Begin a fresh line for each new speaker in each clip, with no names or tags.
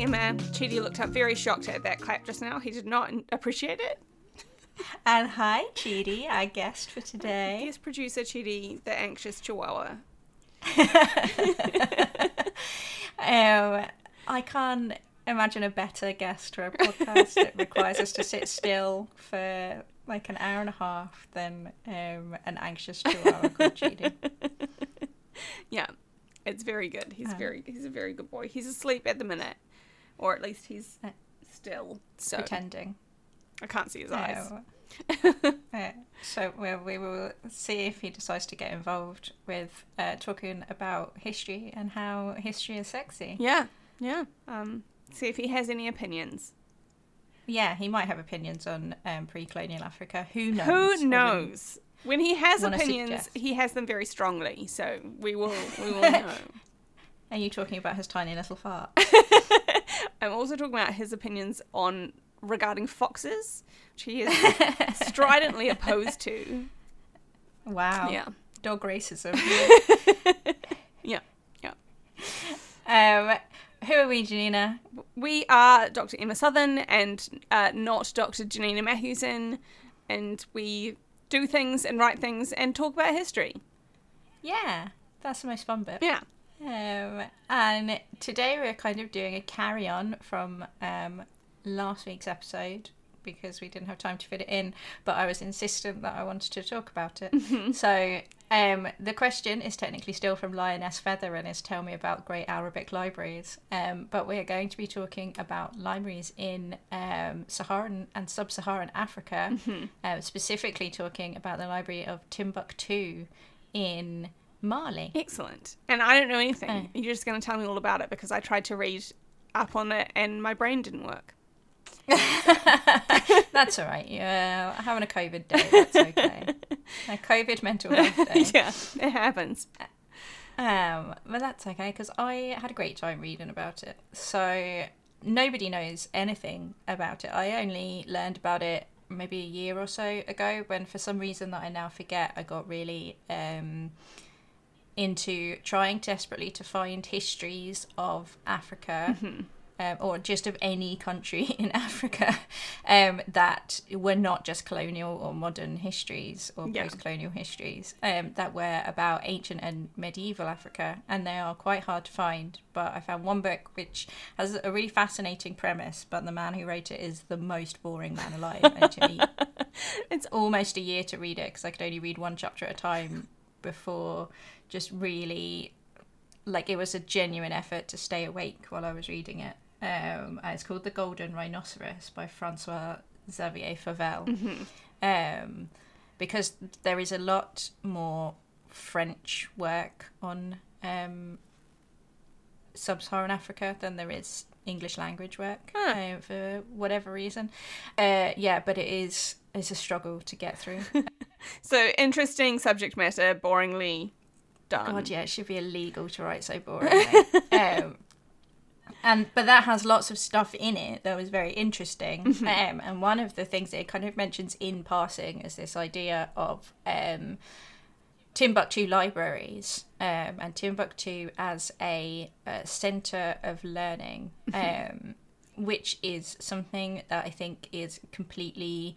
Emma. Chidi looked up very shocked at that clap just now. He did not appreciate it.
And hi, Chidi, our guest for today.
Yes, producer Chidi, the anxious chihuahua.
Um, I can't imagine a better guest for a podcast that requires us to sit still for like an hour and a half than um, an anxious chihuahua called Chidi.
Yeah, it's very good. He's
Oh.
very he's a very good boy. He's asleep at the minute, or at least he's
Uh,
still. So
Pretending.
I can't see his eyes.
Uh, so we, we will see if he decides to get involved with uh, talking about history and how history is sexy.
Yeah, yeah. Um, see if he has any opinions.
Yeah, he might have opinions on um, pre-colonial Africa. Who knows?
Who knows? When he has opinions,
suggest.
he has them very strongly. So we will we will know.
Are you talking about his tiny little fart?
I'm also talking about his opinions on regarding foxes, which he is stridently opposed to.
Wow.
Yeah.
Dog racism.
Yeah. Yeah.
um, who are we, Janina?
We are Dr. Emma Southern and uh, not Dr. Janina Matthewson, and we do things and write things and talk about history.
Yeah, that's the most fun bit.
Yeah.
Um, and today we're kind of doing a carry on from um, last week's episode because we didn't have time to fit it in, but I was insistent that I wanted to talk about it. So um, the question is technically still from Lioness Feather and is tell me about great Arabic libraries. Um, but we're going to be talking about libraries in um, Saharan and sub-Saharan Africa, uh, specifically talking about the library of Timbuktu in Mali.
Excellent. And I don't know anything.
Oh.
You're just going to tell me all about it because I tried to read up on it and my brain didn't work.
That's all right. Yeah, having a COVID day. That's okay. a COVID mental health day.
yeah, it happens.
Um, but that's okay because I had a great time reading about it. So nobody knows anything about it. I only learned about it maybe a year or so ago when, for some reason that I now forget, I got really um, into trying desperately to find histories of Africa. Um, or just of any country in Africa um, that were not just colonial or modern histories or
Yeah.
post-colonial histories um, that were about ancient and medieval Africa, and they are quite hard to find. But I found one book which has a really fascinating premise, but the man who wrote it is the most boring man alive. And it took me it's almost a year to read it because I could only read one chapter at a time before just really like it was a genuine effort to stay awake while I was reading it. Um, it's called The Golden Rhinoceros by Francois Xavier Fauvelle. Um, because there is a lot more French work on um, sub-Saharan Africa than there is English language work
Huh.
uh, for whatever reason. Uh, yeah, but it is it's a struggle to get through.
So interesting subject matter, boringly done.
God, yeah, it should be illegal to write so boring. um, and but that has lots of stuff in it that was very interesting. Um, and one of the things that it kind of mentions in passing is this idea of um, Timbuktu libraries um, and Timbuktu as a, uh center of learning, um, which is something that I think is completely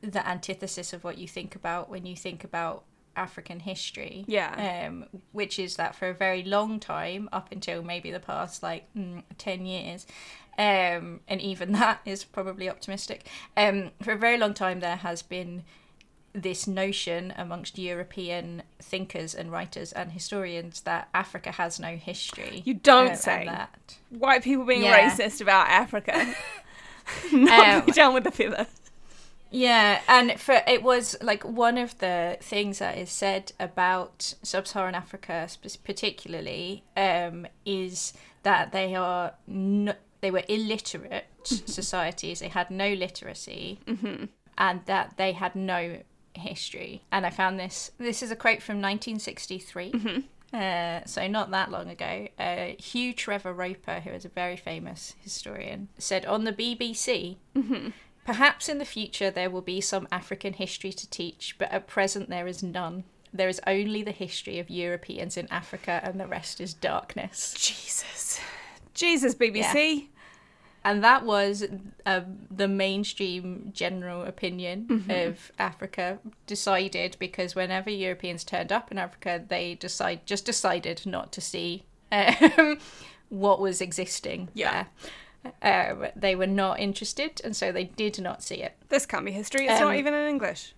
the antithesis of what you think about when you think about African history.
Yeah.
Um, which is that for a very long time, up until maybe the past like mm, 10 years, um, and even that is probably optimistic, um, for a very long time there has been this notion amongst European thinkers and writers and historians that Africa has no history.
You don't
um,
say.
that.
White people being
Yeah.
racist about Africa. Not
Um,
be down with the feather.
Yeah, and for it was like one of the things that is said about sub-Saharan Africa, particularly, um, is that they are no, they were illiterate societies. They had no literacy, and that they had no history. And I found this. This is a quote from 1963. Uh, so not that long ago, uh, Hugh Trevor Roper, who is a very famous historian, said on the BBC, Perhaps in the future there will be some African history to teach, but at present there is none. There is only the history of Europeans in Africa, and the rest is darkness.
Jesus. Jesus, BBC.
and that was uh, the mainstream general opinion
Mm-hmm.
of Africa decided because whenever Europeans turned up in Africa, they decide just decided not to see um, what was existing
Yeah.
there. Um, they were not interested, and so they did not see it.
This can't be history. It's not
Um,
even in English.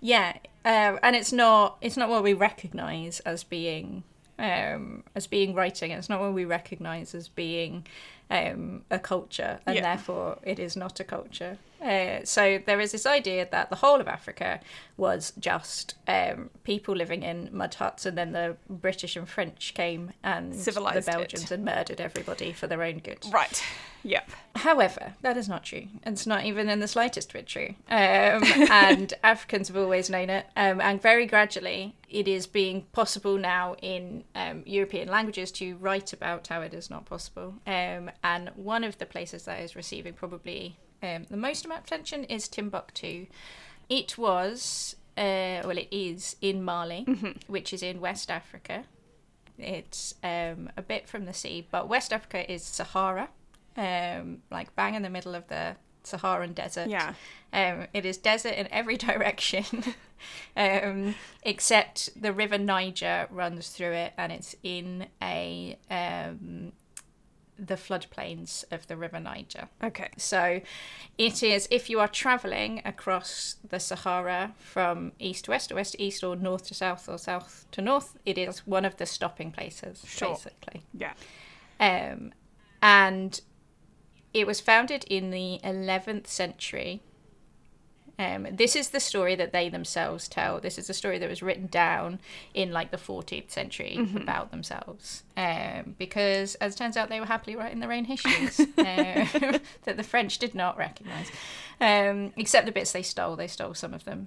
Yeah, uh, and it's not it's not what we recognise as being um, as being writing. It's not what we recognise as being um, a culture, and
Yeah.
therefore it is not a culture. Uh, so there is this idea that the whole of Africa was just um, people living in mud huts, and then the British and French came and
Civilised
the
it.
Belgians and murdered everybody for their own good.
Right. Yep.
However, that is not true. It's not even in the slightest bit true. Um, and Africans have always known it. Um, and very gradually, it is being possible now in um, European languages to write about how it is not possible. Um, and one of the places that is receiving probably um, the most amount of attention is Timbuktu. It was, uh, well, it is in Mali, which is in West Africa. It's um, a bit from the sea, but West Africa is Sahara, um, like bang in the middle of the Saharan desert.
Yeah.
Um, it is desert in every direction, um, except the River Niger runs through it, and it's in a um, the floodplains of the River Niger.
Okay.
So it is if you are travelling across the Sahara from east to west or west to east or north to south or south to north, it is one of the stopping places,
Sure.
basically.
Yeah.
Um, and it was founded in the 11th century. Um, this is the story that they themselves tell. This is a story that was written down in like the 14th century about themselves. Um, because, as it turns out, they were happily writing their own histories um, that the French did not recognise. Um, except the bits they stole. They stole some of them.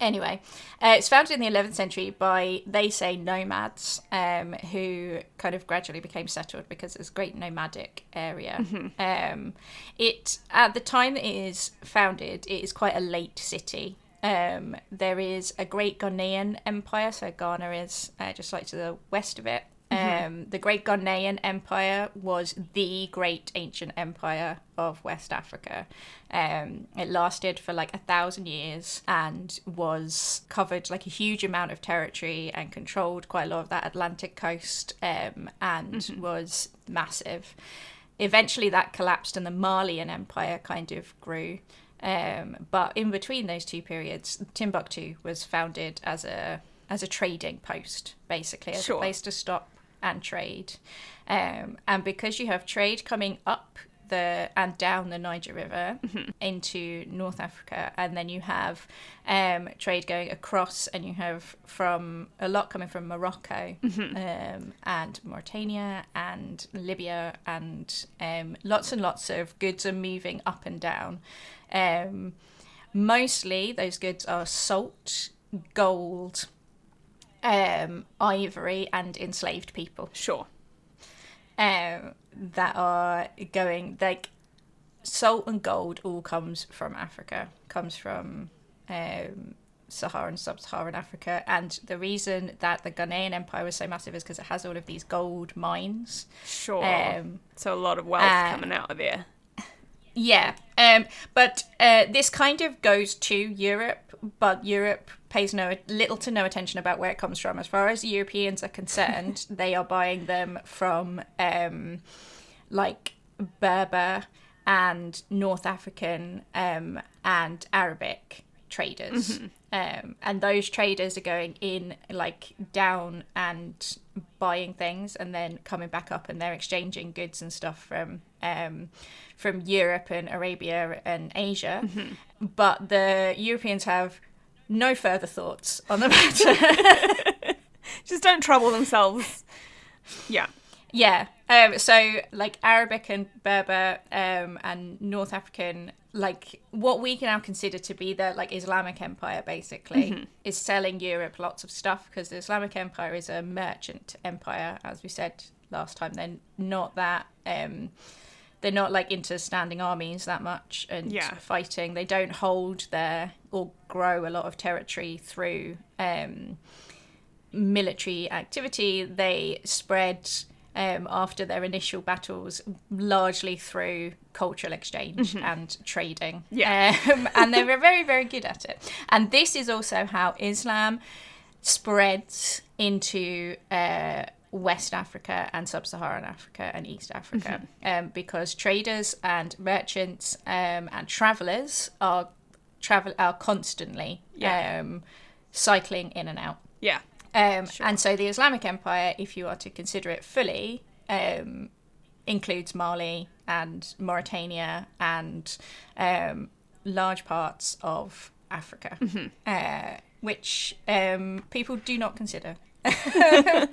Anyway, uh, it's founded in the 11th century by, they say, nomads um, who kind of gradually became settled because it's a great nomadic area. Um, it At the time that it is founded, it is quite a late city. Um, there is a great Ghanaian empire, so Ghana is uh, just like to the west of it. Um, the Great Ghanaian Empire was the great ancient empire of West Africa. Um, it lasted for like a thousand years and was covered like a huge amount of territory and controlled quite a lot of that Atlantic coast um, and was massive. Eventually, that collapsed and the Malian Empire kind of grew. Um, but in between those two periods, Timbuktu was founded as a as a trading post, basically, as
Sure.
a place to stop and trade. Um, and because you have trade coming up the and down the Niger River into North Africa, and then you have um, trade going across, and you have from a lot coming from Morocco um, and Mauritania and Libya, and um, lots and lots of goods are moving up and down. Um, mostly, those goods are salt, gold, um, ivory, and enslaved people
Sure.
um, that are going like salt and gold all comes from Africa, comes from um, Saharan, sub-Saharan Africa, and the reason that the Ghanaian Empire was so massive is because it has all of these gold mines.
Sure.
Um,
so a lot of wealth
uh,
coming out of there.
Yeah, um, but uh, this kind of goes to Europe, but Europe pays no little to no attention about where it comes from. As far as Europeans are concerned, they are buying them from um, like Berber and North African um, and Arabic traders. Um, and those traders are going in like down and buying things and then coming back up and they're exchanging goods and stuff from um, from Europe and Arabia and Asia. But the Europeans have no further thoughts on the matter.
Just don't trouble themselves. Yeah.
Yeah. Um, so like Arabic and Berber um, and North African, like what we can now consider to be the like Islamic Empire, basically, is selling Europe lots of stuff because the Islamic Empire is a merchant empire, as we said last time. They're not that. Um, they're not like into standing armies that much and
Yeah.
fighting. They don't hold their or grow a lot of territory through um, military activity. They spread um, after their initial battles, largely through cultural exchange and trading.
Yeah.
Um, and they were very, very good at it. And this is also how Islam spreads into uh, West Africa and Sub-Saharan Africa and East Africa, um, because traders and merchants um, and travelers are travel are constantly
Yeah.
um, cycling in and out.
Yeah.
Um, And so the Islamic Empire, if you are to consider it fully, um, includes Mali and Mauritania and um, large parts of Africa, uh, which um, people do not consider.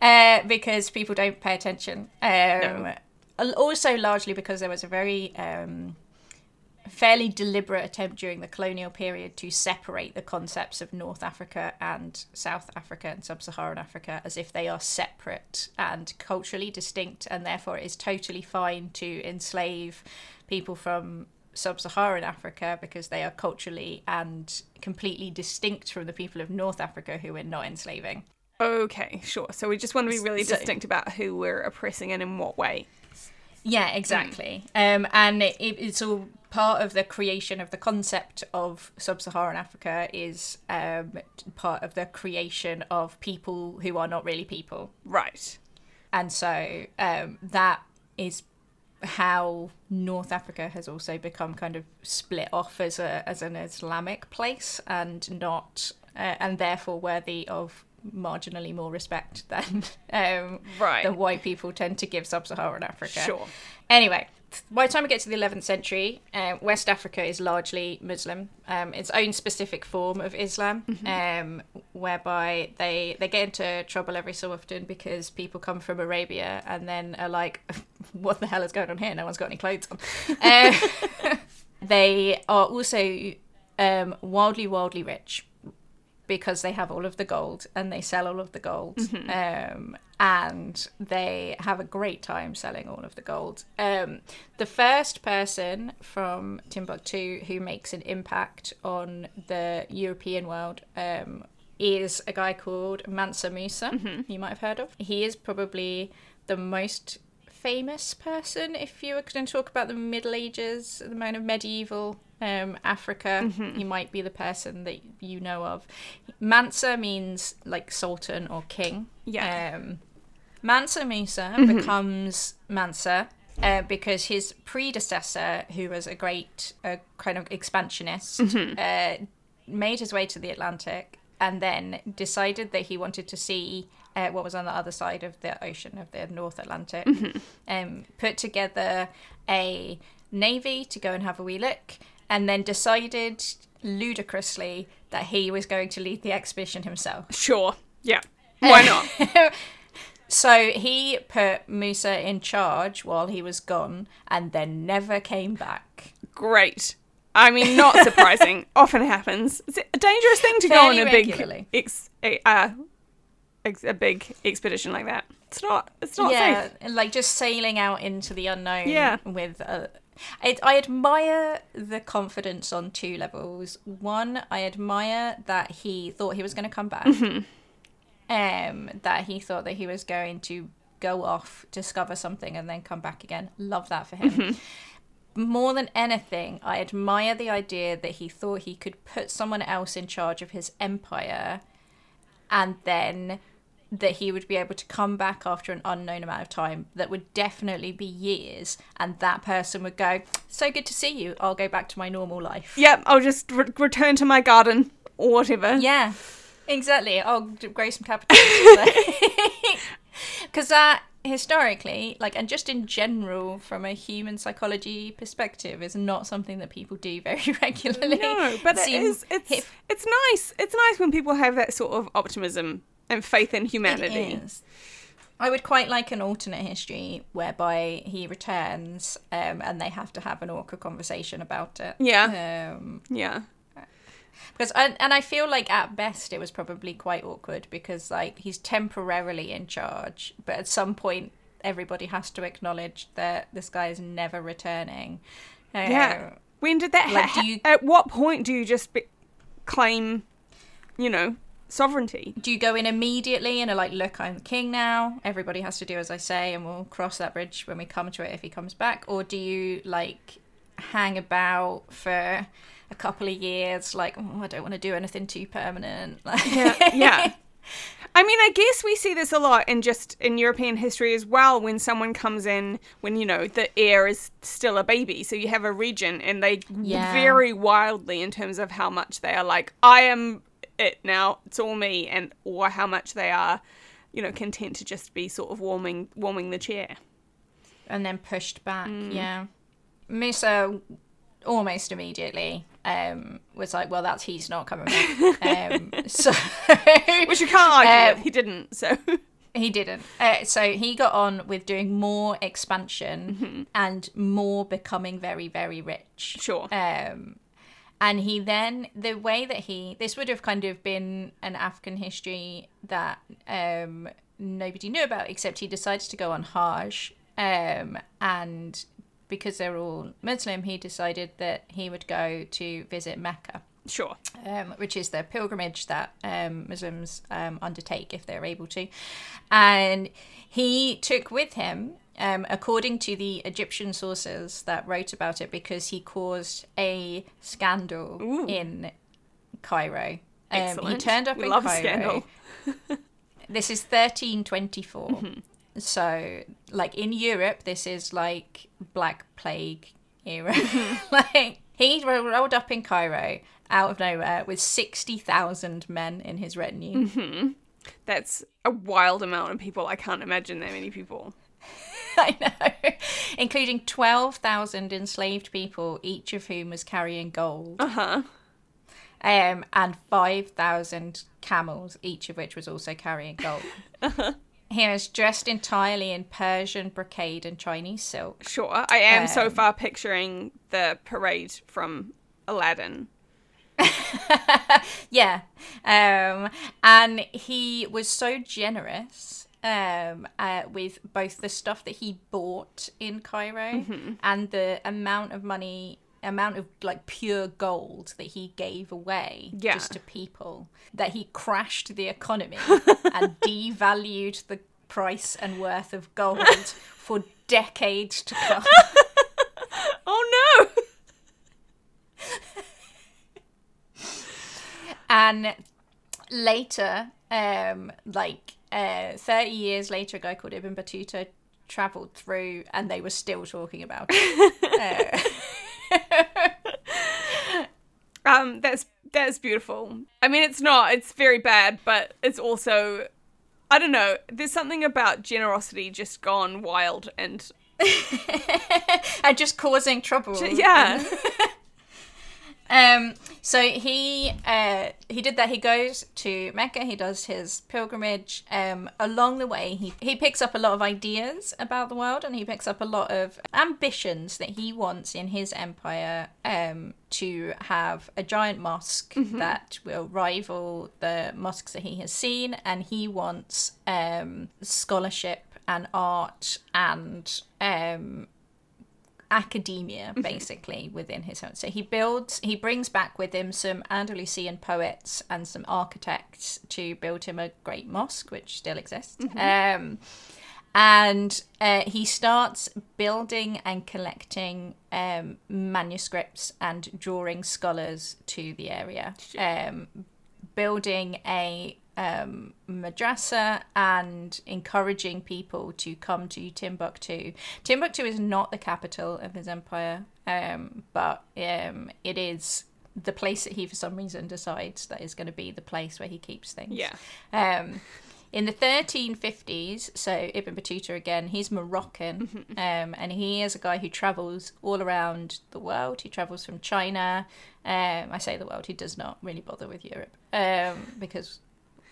uh, because people don't pay attention. Um, al- Also, largely because there was a very um, fairly deliberate attempt during the colonial period to separate the concepts of North Africa and South Africa and Sub Saharan Africa as if they are separate and culturally distinct, and therefore it is totally fine to enslave people from Sub Saharan Africa because they are culturally and completely distinct from the people of North Africa who we're not enslaving.
Okay, sure. So we just want to be really
So-
distinct about who we're oppressing and in what way.
Yeah, exactly. Um, and it, it's all part of the creation of the concept of sub-Saharan Africa is um, part of the creation of people who are not really people,
Right.
and so um, that is how North Africa has also become kind of split off as a as an Islamic place and not uh, and therefore worthy of marginally more respect than um,
Right.
the white people tend to give sub-Saharan Africa.
Sure.
Anyway, by the time we get to the 11th century, uh, West Africa is largely Muslim, um, its own specific form of Islam, um, whereby they they get into trouble every so often because people come from Arabia and then are like, "What the hell is going on here? No one's got any clothes on." Uh, they are also um, wildly, wildly rich because they have all of the gold and they sell all of the gold um, and they have a great time selling all of the gold. Um, the first person from timbuktu who makes an impact on the european world um, is a guy called mansa musa. You might have heard of. He is probably the most famous person if you were going to talk about the middle ages the moment of medieval um, africa he might be the person that you know of. Mansa means like sultan or king.
Yeah.
um, mansa musa becomes mansa uh, because his predecessor who was a great uh, kind of expansionist uh, made his way to the atlantic and then decided that he wanted to see uh, what was on the other side of the ocean of the North Atlantic. Um, put together a navy to go and have a wee look, and then decided ludicrously that he was going to lead the expedition himself.
Sure. Yeah. Why not?
So he put Musa in charge while he was gone, and then never came back.
Great. I mean, not surprising. Often happens. It's a dangerous thing to go on
Fairly
a big, ex, a, uh, ex, a big expedition like that. It's not. It's not
yeah,
safe.
like just sailing out into the unknown.
Yeah.
with a. I, I admire the confidence on two levels. One, I admire that he thought he was going to come back.
Mm-hmm.
Um, that he thought that he was going to go off, discover something, and then come back again. Love that for him.
Mm-hmm.
More than anything, I admire the idea that he thought he could put someone else in charge of his empire, and then that he would be able to come back after an unknown amount of time that would definitely be years and that person would go so good to see you i'll go back to my normal life
Yep. I'll just re- return to my garden or whatever.
yeah exactly i'll grow some capital because that historically like and just in general from a human psychology perspective is not something that people do very regularly
No, but it
Seems-
It's
if-
it's nice. It's nice when people have that sort of optimism and faith in humanity.
I would quite like an alternate history whereby he returns um, and they have to have an awkward conversation about it.
Yeah.
Um,
Yeah.
because I, and I feel like at best it was probably quite awkward because like he's temporarily in charge, but at some point everybody has to acknowledge that this guy is never returning. Uh,
Yeah. When did that
like,
ha-
you-
At what point do you just be- claim, you know, sovereignty.
Do you go in immediately and are like, look, I'm the king now. Everybody has to do as I say, and we'll cross that bridge when we come to it if he comes back? Or do you like hang about for a couple of years, like, oh, I don't want to do anything too permanent?
Yeah, yeah. I mean, I guess we see this a lot in just in European history as well when someone comes in when, you know, the heir is still a baby. So you have a regent and they
Yeah.
vary wildly in terms of how much they are like, I am it now, it's all me, and or how much they are, you know, content to just be sort of warming warming the chair.
and then pushed back. Yeah, Musa almost immediately um, was like, "Well, that's he's not coming back." um, so
Which you can't argue
Um,
with. He didn't, so
he didn't. Uh, so he got on with doing more expansion and more becoming very, very rich.
sure.
Um, and he then the way that he this would have kind of been an African history that um, nobody knew about except he decided to go on Hajj um, and because they're all Muslim he decided that he would go to visit Mecca
Sure.
um, which is the pilgrimage that um, Muslims um, undertake if they're able to. And he took with him, um, according to the Egyptian sources that wrote about it, because he caused a scandal
Ooh.
in Cairo. Um, he turned up
We
in
love
Cairo.
scandal.
This is 1324.
Mm-hmm.
So, like in Europe, this is like Black Plague era.
Mm-hmm.
like he ro- rolled up in Cairo out of nowhere with 60,000 men in his retinue.
Mm-hmm. That's a wild amount of people. I can't imagine that many people.
I know. Including 12,000 enslaved people, each of whom was carrying gold.
Uh huh.
Um, and 5,000 camels, each of which was also carrying gold. He was dressed entirely in Persian brocade and Chinese silk.
Sure. I am so
Um,
far picturing the parade from Aladdin.
Yeah. Um, and he was so generous um, uh, with both the stuff that he bought in Cairo and the amount of money, amount of like pure gold that he gave away
Yeah.
just to people, that he crashed the economy and devalued the price and worth of gold for decades to come.
Oh no!
And later, um, like uh, 30 years later, a guy called Ibn Battuta traveled through and they were still talking about it. Uh,
Um, that's that's beautiful. I mean, it's not. It's very bad, but it's also, I don't know. There's something about generosity just gone wild, and
and just causing trouble.
yeah,
Um, so he uh, he did that. He goes to Mecca. He does his pilgrimage. Um, along the way, he he picks up a lot of ideas about the world, and he picks up a lot of ambitions that he wants in his empire. Um, to have a giant mosque that will rival the mosques that he has seen, and he wants um, scholarship and art and um, academia basically within his own so he builds he brings back with him some andalusian poets and some architects to build him a great mosque which still exists. Um and uh, he starts building and collecting um, manuscripts and drawing scholars to the area. Um, building a um, madrasa and encouraging people to come to Timbuktu. Timbuktu is not the capital of his empire, um, but um, it is the place that he, for some reason, decides that is going to be the place where he keeps things.
yeah.
Um, in the 1350s, so Ibn Battuta again, he's Moroccan, um, and he is a guy who travels all around the world. He travels from China. Um, I say the world, he does not really bother with Europe um, because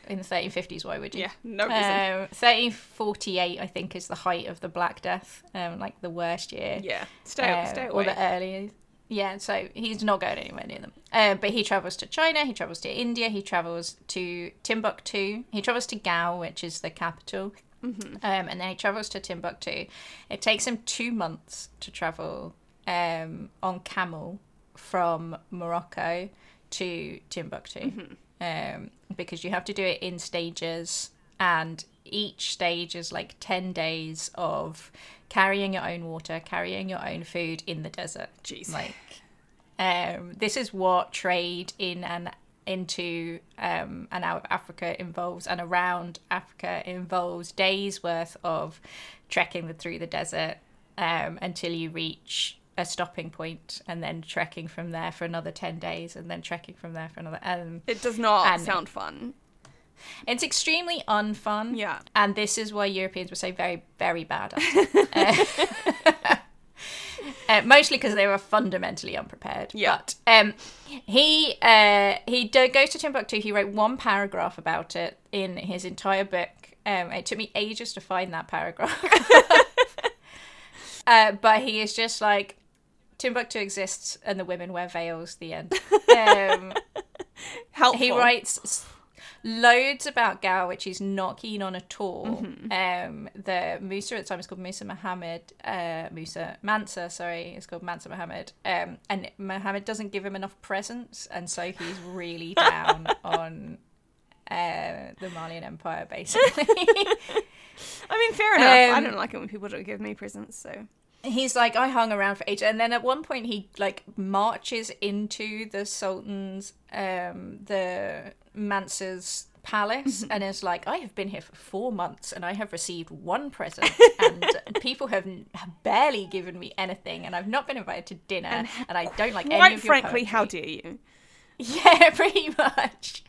in the 1350s, why would you?
Yeah, no reason.
Um, 1348, I think, is the height of the Black Death, um, like the worst year.
yeah, stay
Uh,
stay
Or
away.
the early. Yeah, so he's not going anywhere near them. Uh, but he travels to China, he travels to India, he travels to Timbuktu, he travels to Gao, which is the capital,
Mm-hmm.
um, and then he travels to Timbuktu. It takes him two months to travel um, on camel from Morocco to Timbuktu.
Mm-hmm.
Um, because you have to do it in stages, and each stage is like 10 days of carrying your own water, carrying your own food in the desert.
Jeez.
Like, um, this is what trade in and into um, and out of Africa involves, and around Africa involves days worth of trekking through the desert um, until you reach a stopping point, and then trekking from there for another ten days, and then trekking from there for another. Um,
It does not sound fun.
it's extremely unfun.
Yeah.
And this is why Europeans were so very, very bad at it. Uh, uh, mostly because they were fundamentally unprepared.
Yeah.
But um, he uh, he goes to Timbuktu. He wrote one paragraph about it in his entire book. Um, it took me ages to find that paragraph. uh, but he is just like Timbuktu exists and the women wear veils. The end. Um,
Helpful.
he writes loads about Gao, which he's not keen on at all.
Mm-hmm.
Um, the Musa at the time is called Musa Muhammad. Uh, Musa Mansa, sorry, is called Mansa Muhammad. Um, and Muhammad doesn't give him enough presents, and so he's really down on uh, the Malian Empire, basically.
I mean, fair enough. I
Um,
don't like it when people don't give me presents, so.
He's like i hung around for ages and then at one point he like marches into the sultan's um the mansa's palace and is like i have been here for four months and i have received one present and people have n- have barely given me anything and i've not been invited to dinner and, i don't like any
Quite
of your
frankly, how
poetry."
dare you?
Yeah, pretty much.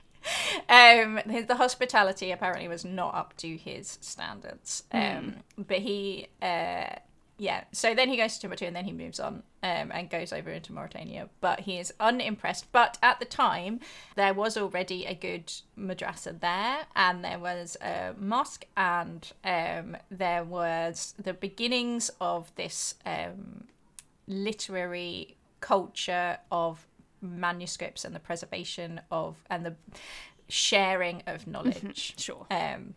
Um, the hospitality apparently was not up to his standards. Um, but he, uh, yeah. So then he goes to Timbuktu and then he moves on um, and goes over into Mauritania. But he is unimpressed. But at the time, there was already a good madrasa there, and there was a mosque, and um, there was the beginnings of this um, literary culture of manuscripts and the preservation of and the sharing of knowledge.
Sure.
Um,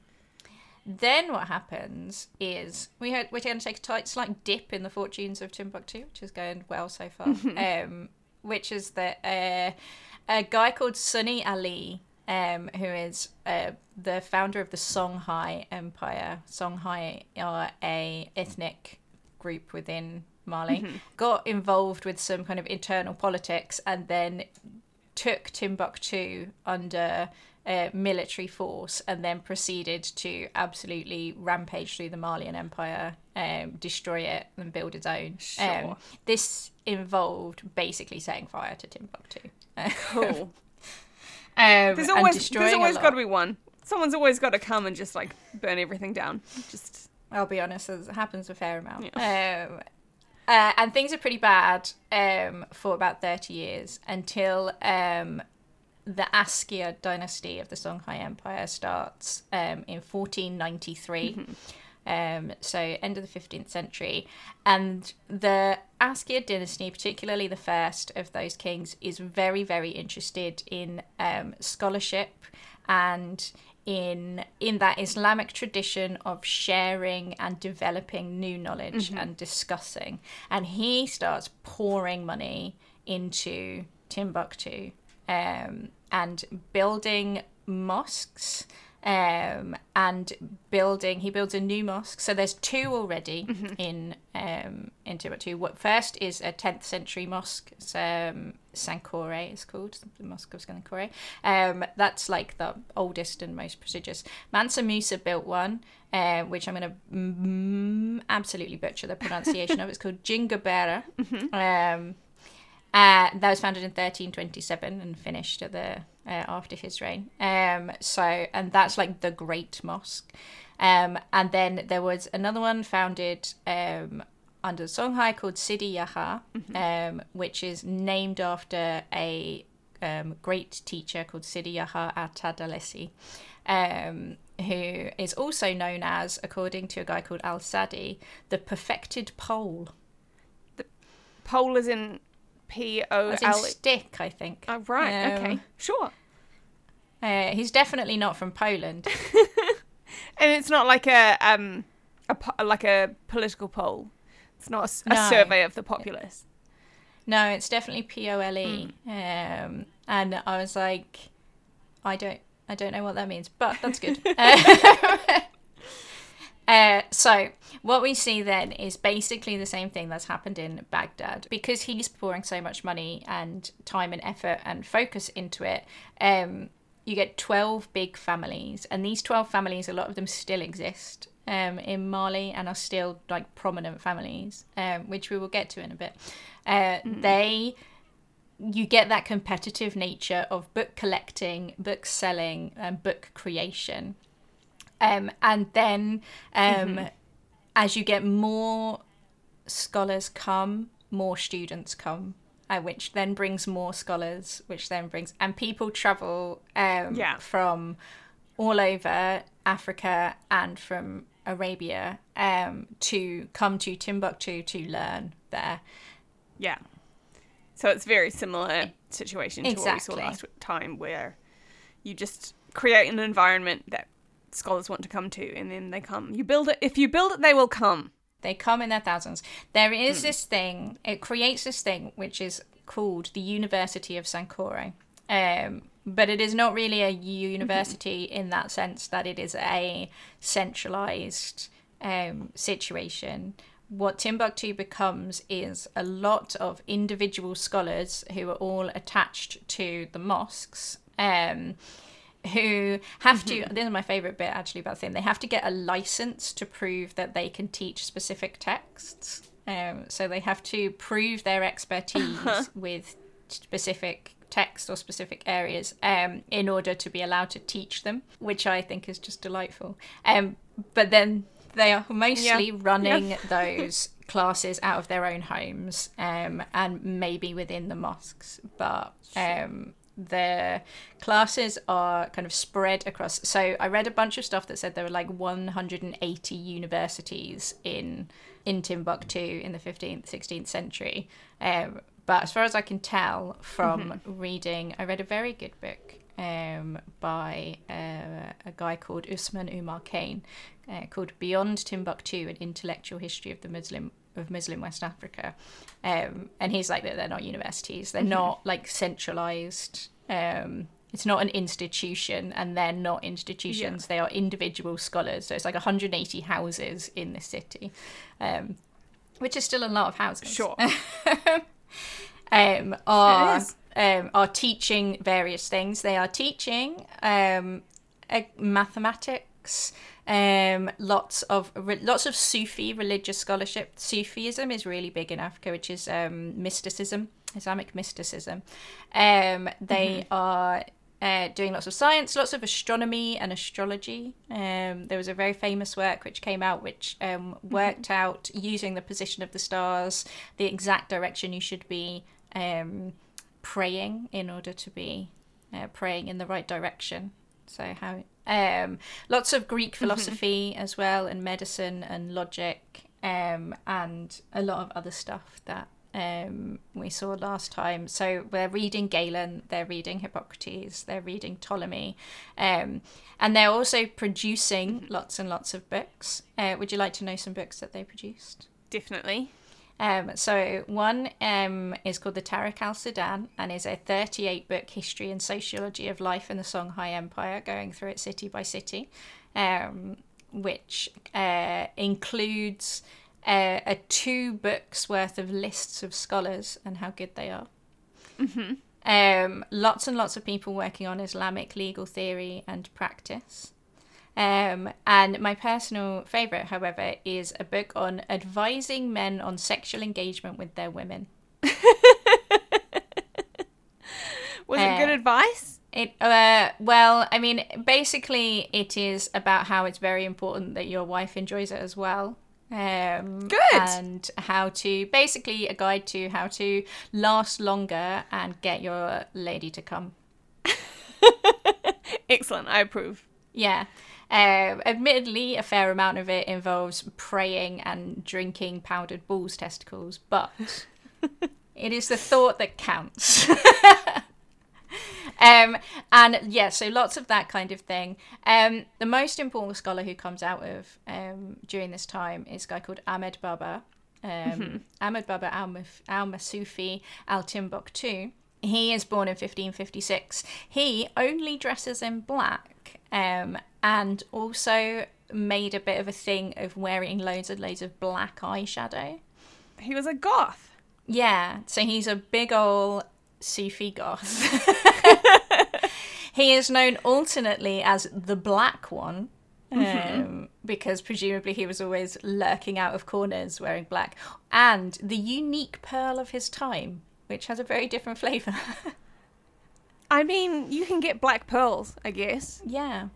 then what happens is we had, we're going to take a tight, slight dip in the fortunes of Timbuktu, which is going well so far. um, which is that uh, a guy called Sunni Ali, um, who is uh, the founder of the Songhai Empire. Songhai are a ethnic group within Mali. Got involved with some kind of internal politics, and then took Timbuktu under uh, military force and then proceeded to absolutely rampage through the Malian Empire, um, destroy it, and build its own.
Sure.
Um, this involved basically setting fire to Timbuktu.
Cool.
Um,
There's
and
always there's always got to be one. Someone's always got to come and just like burn everything down. Just
I'll be honest, it happens a fair amount. Um, uh, and things are pretty bad um, for about 30 years until um, the Askia dynasty of the Songhai Empire starts um, in 1493. Um, so end of the 15th century. And the Askia dynasty, particularly the first of those kings, is very, very interested in um, scholarship and in in that Islamic tradition of sharing and developing new knowledge and discussing. And he starts pouring money into Timbuktu um, and building mosques um, and building. He builds a new mosque. So there's two already in um, in Timbuktu. What first is a 10th century mosque. It's, um, Sankore is called the Mosque of Sankore. Um, that's like the oldest and most prestigious. Mansa Musa built one, uh, which I'm going to mm, absolutely butcher the pronunciation of. It's called Jingabera. Um, uh, that was founded in 1327 and finished at the uh, after his reign. Um, so, and that's like the Great Mosque. Um, and then there was another one founded um, under Songhai called Sidi Yahya, um, which is named after a um, great teacher called Sidi Yahya at-Tadalisi, um, who is also known as, according to a guy called Al Sadi, the perfected pole.
The pole is in P O L.
stick, I think.
Oh, right. Okay. Sure.
Uh, he's definitely not from Poland.
And it's not like a um a po- like a political poll. It's not a
No.
survey of the populace.
No, it's definitely P O L E.
Hmm.
Um, and I was like, I don't I don't know what that means, but that's good. uh, so what we see then is basically the same thing that's happened in Baghdad because he's pouring so much money and time and effort and focus into it. Um, you get 12 big families and these 12 families a lot of them still exist um, in mali and are still like prominent families um, which we will get to in a bit uh, mm. they you get that competitive nature of book collecting book selling and book creation um, and then um, mm-hmm. as you get more scholars come more students come uh, which then brings more scholars, which then brings and people travel um, yeah. from all over Africa and from Arabia um, to come to Timbuktu to learn there.
Yeah. So it's very similar situation to exactly. what we saw last time, where you just create an environment that scholars want to come to, and then they come. You build it. If you build it, they will come.
They come in their thousands. There is mm. this thing, it creates this thing which is called the University of Sankore. Um, but it is not really a university mm-hmm. in that sense that it is a centralized um, situation. What Timbuktu becomes is a lot of individual scholars who are all attached to the mosques. Um, who have to mm-hmm. this is my favorite bit actually about the thing they have to get a license to prove that they can teach specific texts um, so they have to prove their expertise with specific text or specific areas um, in order to be allowed to teach them, which I think is just delightful. Um, but then they are mostly yeah. running yeah. those classes out of their own homes um, and maybe within the mosques. But um, the classes are kind of spread across. So I read a bunch of stuff that said there were like 180 universities in in Timbuktu in the 15th, 16th century. Um, but as far as I can tell from mm-hmm. reading, I read a very good book um, by uh, a guy called Usman Umar Kane uh, called Beyond Timbuktu: An Intellectual History of the Muslim of Muslim West Africa, um, and he's like they're not universities, they're mm-hmm. not like centralized. Um, it's not an institution, and they're not institutions. Yeah. They are individual scholars. So it's like 180 houses in the city, um, which is still a lot of houses.
Sure.
um, are um, are teaching various things. They are teaching um, mathematics, um, lots of re- lots of Sufi religious scholarship. Sufism is really big in Africa, which is um, mysticism, Islamic mysticism. Um, they mm-hmm. are uh, doing lots of science, lots of astronomy and astrology. Um, there was a very famous work which came out which um, mm-hmm. worked mm-hmm. out using the position of the stars, the exact direction you should be um, praying in order to be uh, praying in the right direction. So how um, lots of Greek mm-hmm. philosophy mm-hmm. as well, and medicine and logic, um, and a lot of other stuff that um, we saw last time. So they're reading Galen, they're reading Hippocrates, they're reading Ptolemy, um, and they're also producing mm-hmm. lots and lots of books. Uh, would you like to know some books that they produced?
Definitely.
Um, so one um, is called the Tarikh al Sudan and is a 38 book history and sociology of life in the Songhai Empire, going through it city by city, um, which uh, includes uh, a two books worth of lists of scholars and how good they are.
Mm-hmm.
Um, lots and lots of people working on Islamic legal theory and practice. Um, and my personal favourite, however, is a book on advising men on sexual engagement with their women.
Was it good uh, advice?
It uh, well, I mean, basically, it is about how it's very important that your wife enjoys it as well. Um,
Good.
And how to basically a guide to how to last longer and get your lady to come.
Excellent. I approve.
Yeah. Uh, admittedly, a fair amount of it involves praying and drinking powdered bull's testicles, but it is the thought that counts. um, and yeah, so lots of that kind of thing. Um, the most important scholar who comes out of um, during this time is a guy called Ahmed Baba. Um, mm-hmm. Ahmed Baba al Masufi al Timbuktu. he is born in 1556. He only dresses in black um, and also made a bit of a thing of wearing loads and loads of black eyeshadow.
He was a goth.
Yeah, so he's a big old Sufi goth. he is known alternately as the Black One. Mm-hmm. Um, because presumably he was always lurking out of corners wearing black, and the unique pearl of his time, which has a very different flavour.
I mean, you can get black pearls, I guess.
Yeah.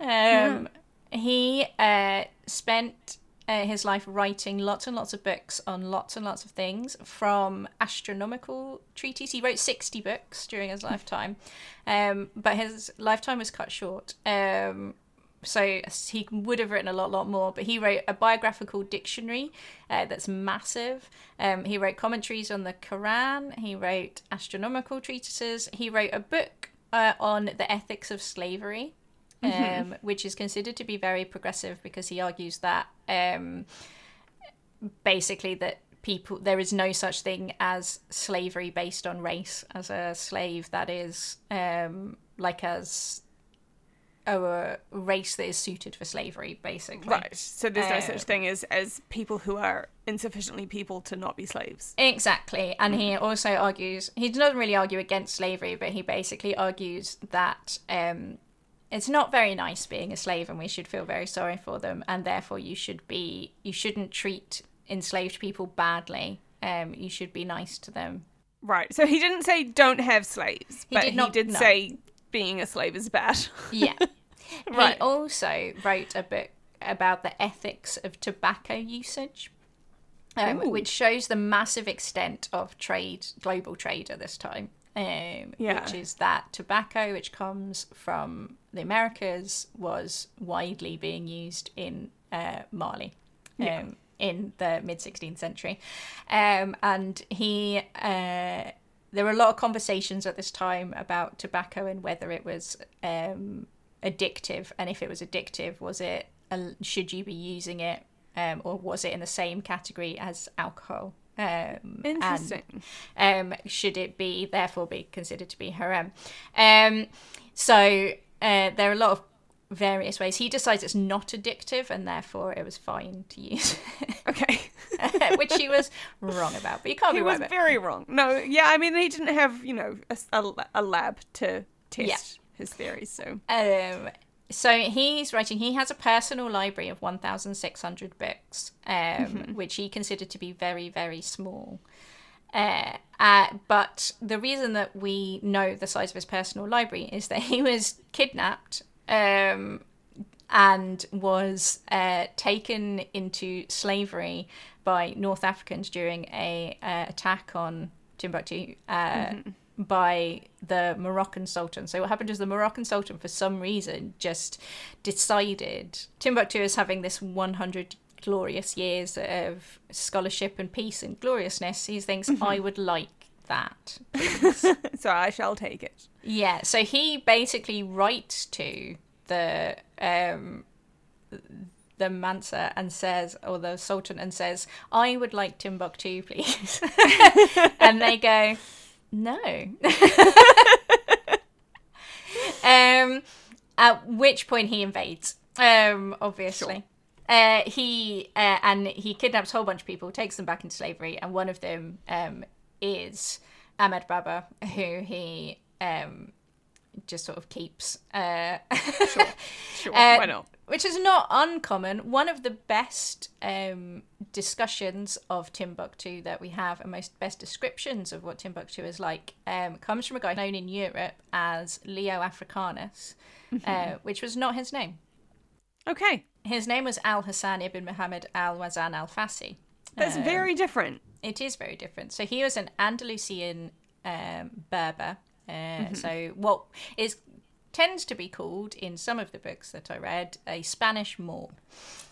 Um, yeah. He uh, spent uh, his life writing lots and lots of books on lots and lots of things, from astronomical treatises. He wrote 60 books during his lifetime, um, but his lifetime was cut short. Um, so he would have written a lot, lot more. But he wrote a biographical dictionary uh, that's massive. Um, he wrote commentaries on the Quran. He wrote astronomical treatises. He wrote a book uh, on the ethics of slavery, um, mm-hmm. which is considered to be very progressive because he argues that um, basically that people there is no such thing as slavery based on race as a slave that is um, like as a race that is suited for slavery, basically.
Right. So there's no such um, thing as as people who are insufficiently people to not be slaves.
Exactly. And he also argues he doesn't really argue against slavery, but he basically argues that um, it's not very nice being a slave, and we should feel very sorry for them, and therefore you should be you shouldn't treat enslaved people badly. Um, you should be nice to them.
Right. So he didn't say don't have slaves, he but did not, he did no. say being a slave is bad.
yeah. right. He also wrote a book about the ethics of tobacco usage. Um, which shows the massive extent of trade, global trade at this time. Um, yeah. Which is that tobacco, which comes from the Americas, was widely being used in uh, Mali. Yeah. Um, in the mid 16th century. Um, and he uh, there were a lot of conversations at this time about tobacco and whether it was um, addictive, and if it was addictive, was it should you be using it, um, or was it in the same category as alcohol?
Um, Interesting.
And, um, should it be therefore be considered to be haram? Um, so uh, there are a lot of various ways. He decides it's not addictive, and therefore it was fine to use.
okay.
Which he was wrong about, but you can't
he
be
was very wrong. No, yeah, I mean he didn't have you know a, a, a lab to test yeah. his theories, so.
Um, so he's writing. He has a personal library of one thousand six hundred books, um, mm-hmm. which he considered to be very very small. Uh, uh, but the reason that we know the size of his personal library is that he was kidnapped um, and was uh, taken into slavery by North Africans during a uh, attack on Timbuktu uh, mm-hmm. by the Moroccan Sultan. So what happened is the Moroccan Sultan, for some reason, just decided Timbuktu is having this 100 glorious years of scholarship and peace and gloriousness. He thinks, mm-hmm. I would like that.
so I shall take it.
Yeah, so he basically writes to the um the Mansa and says, or the Sultan and says, I would like Timbuktu, please. and they go, no. um, at which point he invades, um, obviously. Sure. Uh, he uh, and he kidnaps a whole bunch of people, takes them back into slavery, and one of them um, is Ahmed Baba, who he um, just sort of keeps. Uh,
sure, sure. Uh, why not?
Which is not uncommon. One of the best um, discussions of Timbuktu that we have, and most best descriptions of what Timbuktu is like, um, comes from a guy known in Europe as Leo Africanus, uh, mm-hmm. uh, which was not his name.
Okay.
His name was Al Hassan ibn Muhammad al Wazan al Fassi.
That's um, very different.
It is very different. So he was an Andalusian um, Berber uh, mm-hmm. So what is tends to be called in some of the books that I read a Spanish Moor.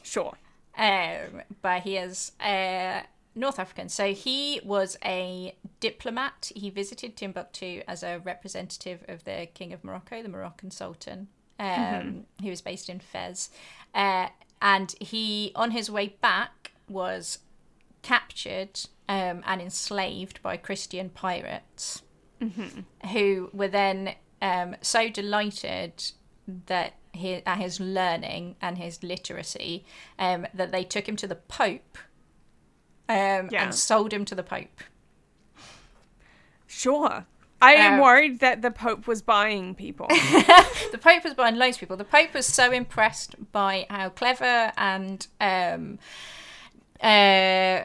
Sure.
Um, but he is uh, North African. So he was a diplomat. He visited Timbuktu as a representative of the King of Morocco, the Moroccan Sultan. Um, mm-hmm. He was based in Fez. Uh, and he, on his way back, was captured um, and enslaved by Christian pirates. mm-hmm. who were then um, so delighted that he, at his learning and his literacy um, that they took him to the Pope um, yeah. and sold him to the Pope.
Sure. I am um, worried that the Pope was buying people.
the Pope was buying loads of people. The Pope was so impressed by how clever and um, uh,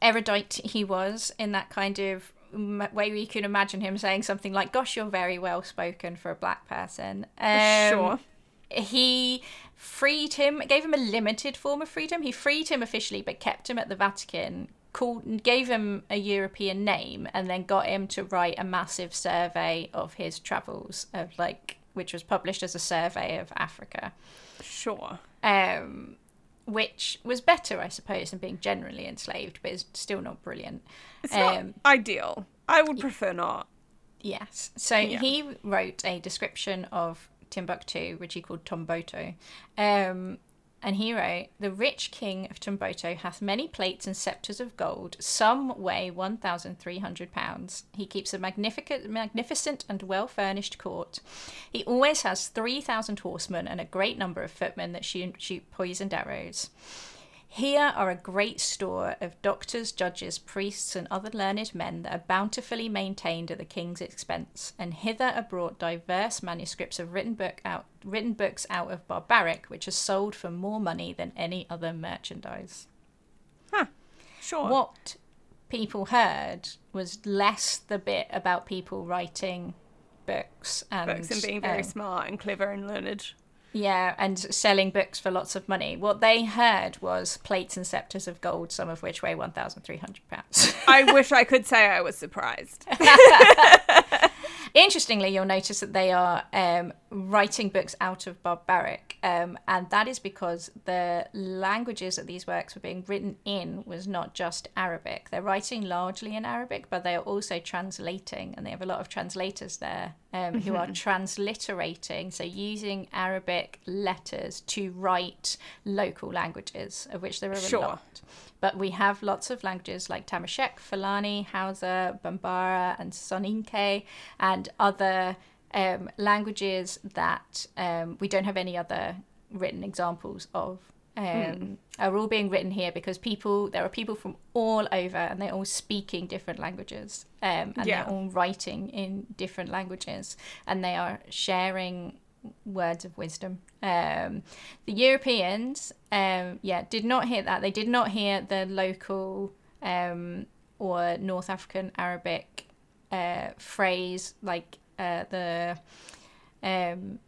erudite he was in that kind of way we can imagine him saying something like, "Gosh, you're very well spoken for a black person."
Um, sure.
He freed him, gave him a limited form of freedom. He freed him officially, but kept him at the Vatican. Called, gave him a European name, and then got him to write a massive survey of his travels, of like which was published as a survey of Africa.
Sure.
Um, which was better, I suppose, than being generally enslaved, but is still not brilliant.
It's um, not ideal. I would prefer not.
Yes. So yeah. he wrote a description of Timbuktu, which he called Tomboto. Um, and he wrote, The rich king of Tomboto hath many plates and sceptres of gold, some weigh 1,300 pounds. He keeps a magnificent, magnificent and well furnished court. He always has 3,000 horsemen and a great number of footmen that shoot, shoot poisoned arrows. Here are a great store of doctors, judges, priests, and other learned men that are bountifully maintained at the king's expense, and hither are brought diverse manuscripts of written book out written books out of Barbary, which are sold for more money than any other merchandise.
Huh. Sure.
What people heard was less the bit about people writing books and
books and being very um, smart and clever and learned.
Yeah, and selling books for lots of money. What they heard was plates and scepters of gold, some of which weigh 1,300 pounds.
I wish I could say I was surprised.
Interestingly, you'll notice that they are um, writing books out of Barbary, um, and that is because the languages that these works were being written in was not just Arabic. They're writing largely in Arabic, but they are also translating, and they have a lot of translators there um, who are transliterating, so using Arabic letters to write local languages, of which there are
sure.
a lot. But we have lots of languages like Tamashek, Fulani, Hausa, Bambara, and Soninke, and other um, languages that um, we don't have any other written examples of. Um, mm. Are all being written here because people there are people from all over and they're all speaking different languages um, and yeah. they're all writing in different languages and they are sharing words of wisdom. Um, the Europeans, um, yeah, did not hear that. They did not hear the local um, or North African Arabic uh, phrase like uh, the um,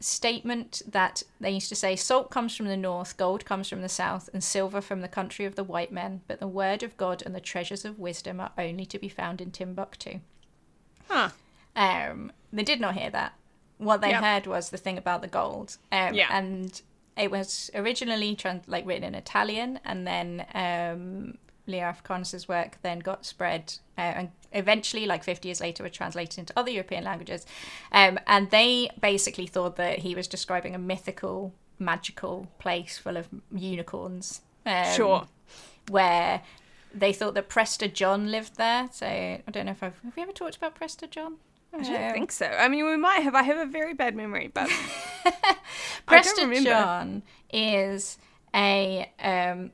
statement that they used to say salt comes from the north, gold comes from the south, and silver from the country of the white men, but the word of God and the treasures of wisdom are only to be found in Timbuktu.
Huh.
Um, they did not hear that what they yep. heard was the thing about the gold. Um, yeah. And it was originally trans- like written in Italian, and then um, Leo Africanus's work then got spread uh, and eventually, like 50 years later, was translated into other European languages. Um, and they basically thought that he was describing a mythical, magical place full of unicorns.
Um, sure.
Where they thought that Prester John lived there. So I don't know if I've have we ever talked about Prester John?
I don't think so. I mean, we might have. I have a very bad memory, but
Prester John is a um,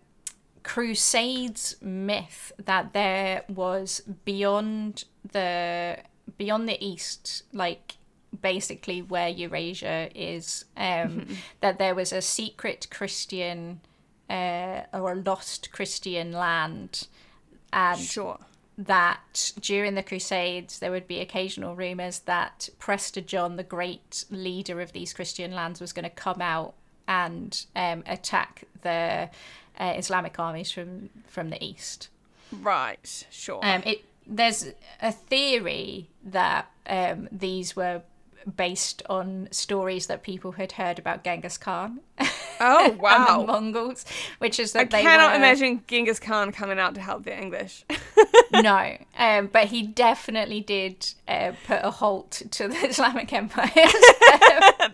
Crusades myth that there was beyond the beyond the East, like basically where Eurasia is, um, mm-hmm. that there was a secret Christian uh, or a lost Christian land, and
sure
that during the Crusades there would be occasional rumours that Prester John, the great leader of these Christian lands, was going to come out and um, attack the uh, Islamic armies from from the east.
Right, sure.
Um, it there's a theory that um, these were based on stories that people had heard about Genghis Khan.
Oh wow,
and the Mongols, which is that
I
they
cannot
were...
imagine Genghis Khan coming out to help the English.
no, um, but he definitely did uh, put a halt to the Islamic Empire.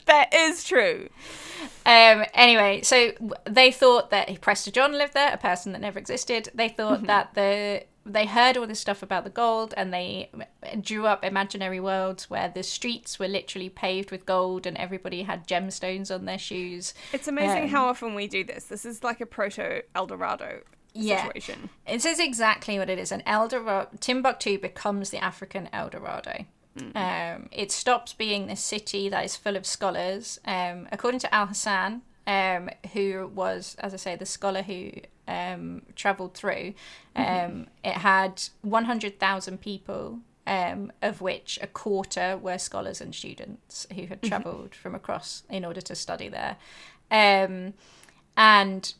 that is true.
Um, anyway, so they thought that Prester John lived there, a person that never existed. They thought mm-hmm. that the they heard all this stuff about the gold and they drew up imaginary worlds where the streets were literally paved with gold and everybody had gemstones on their shoes.
It's amazing um, how often we do this. This is like a proto El Dorado situation.
Yeah. It says exactly what it is. An El Dorado, Timbuktu becomes the African El Dorado. Mm-hmm. Um, it stops being this city that is full of scholars. Um, according to Al Hassan, um, who was, as I say, the scholar who um, travelled through, mm-hmm. Um, it had 100,000 people, um, of which a quarter were scholars and students who had mm-hmm. travelled mm-hmm. from across in order to study there. Um, and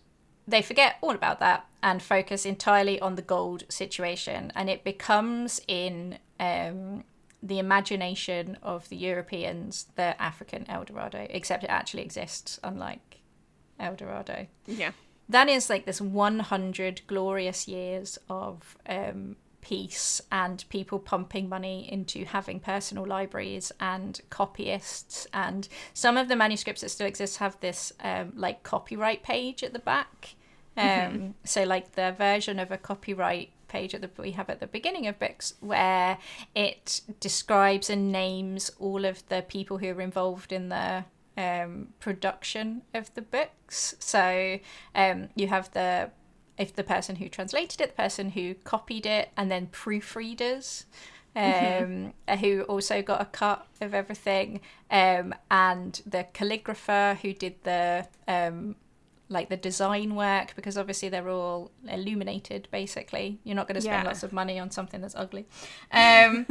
they forget all about that and focus entirely on the gold situation. And it becomes in um, the imagination of the Europeans the African El Dorado, except it actually exists, unlike El Dorado.
Yeah.
That is like this 100 glorious years of um, peace and people pumping money into having personal libraries and copyists. And some of the manuscripts that still exist have this um, like copyright page at the back. Um, mm-hmm. So, like the version of a copyright page that we have at the beginning of books where it describes and names all of the people who are involved in the um, production of the books. So um, you have the if the person who translated it, the person who copied it, and then proofreaders. Mm-hmm. Um, mm-hmm. who also got a cut of everything, um, and the calligrapher who did the um, like the design work because obviously they're all illuminated basically you're not going to spend yeah. lots of money on something that's ugly um,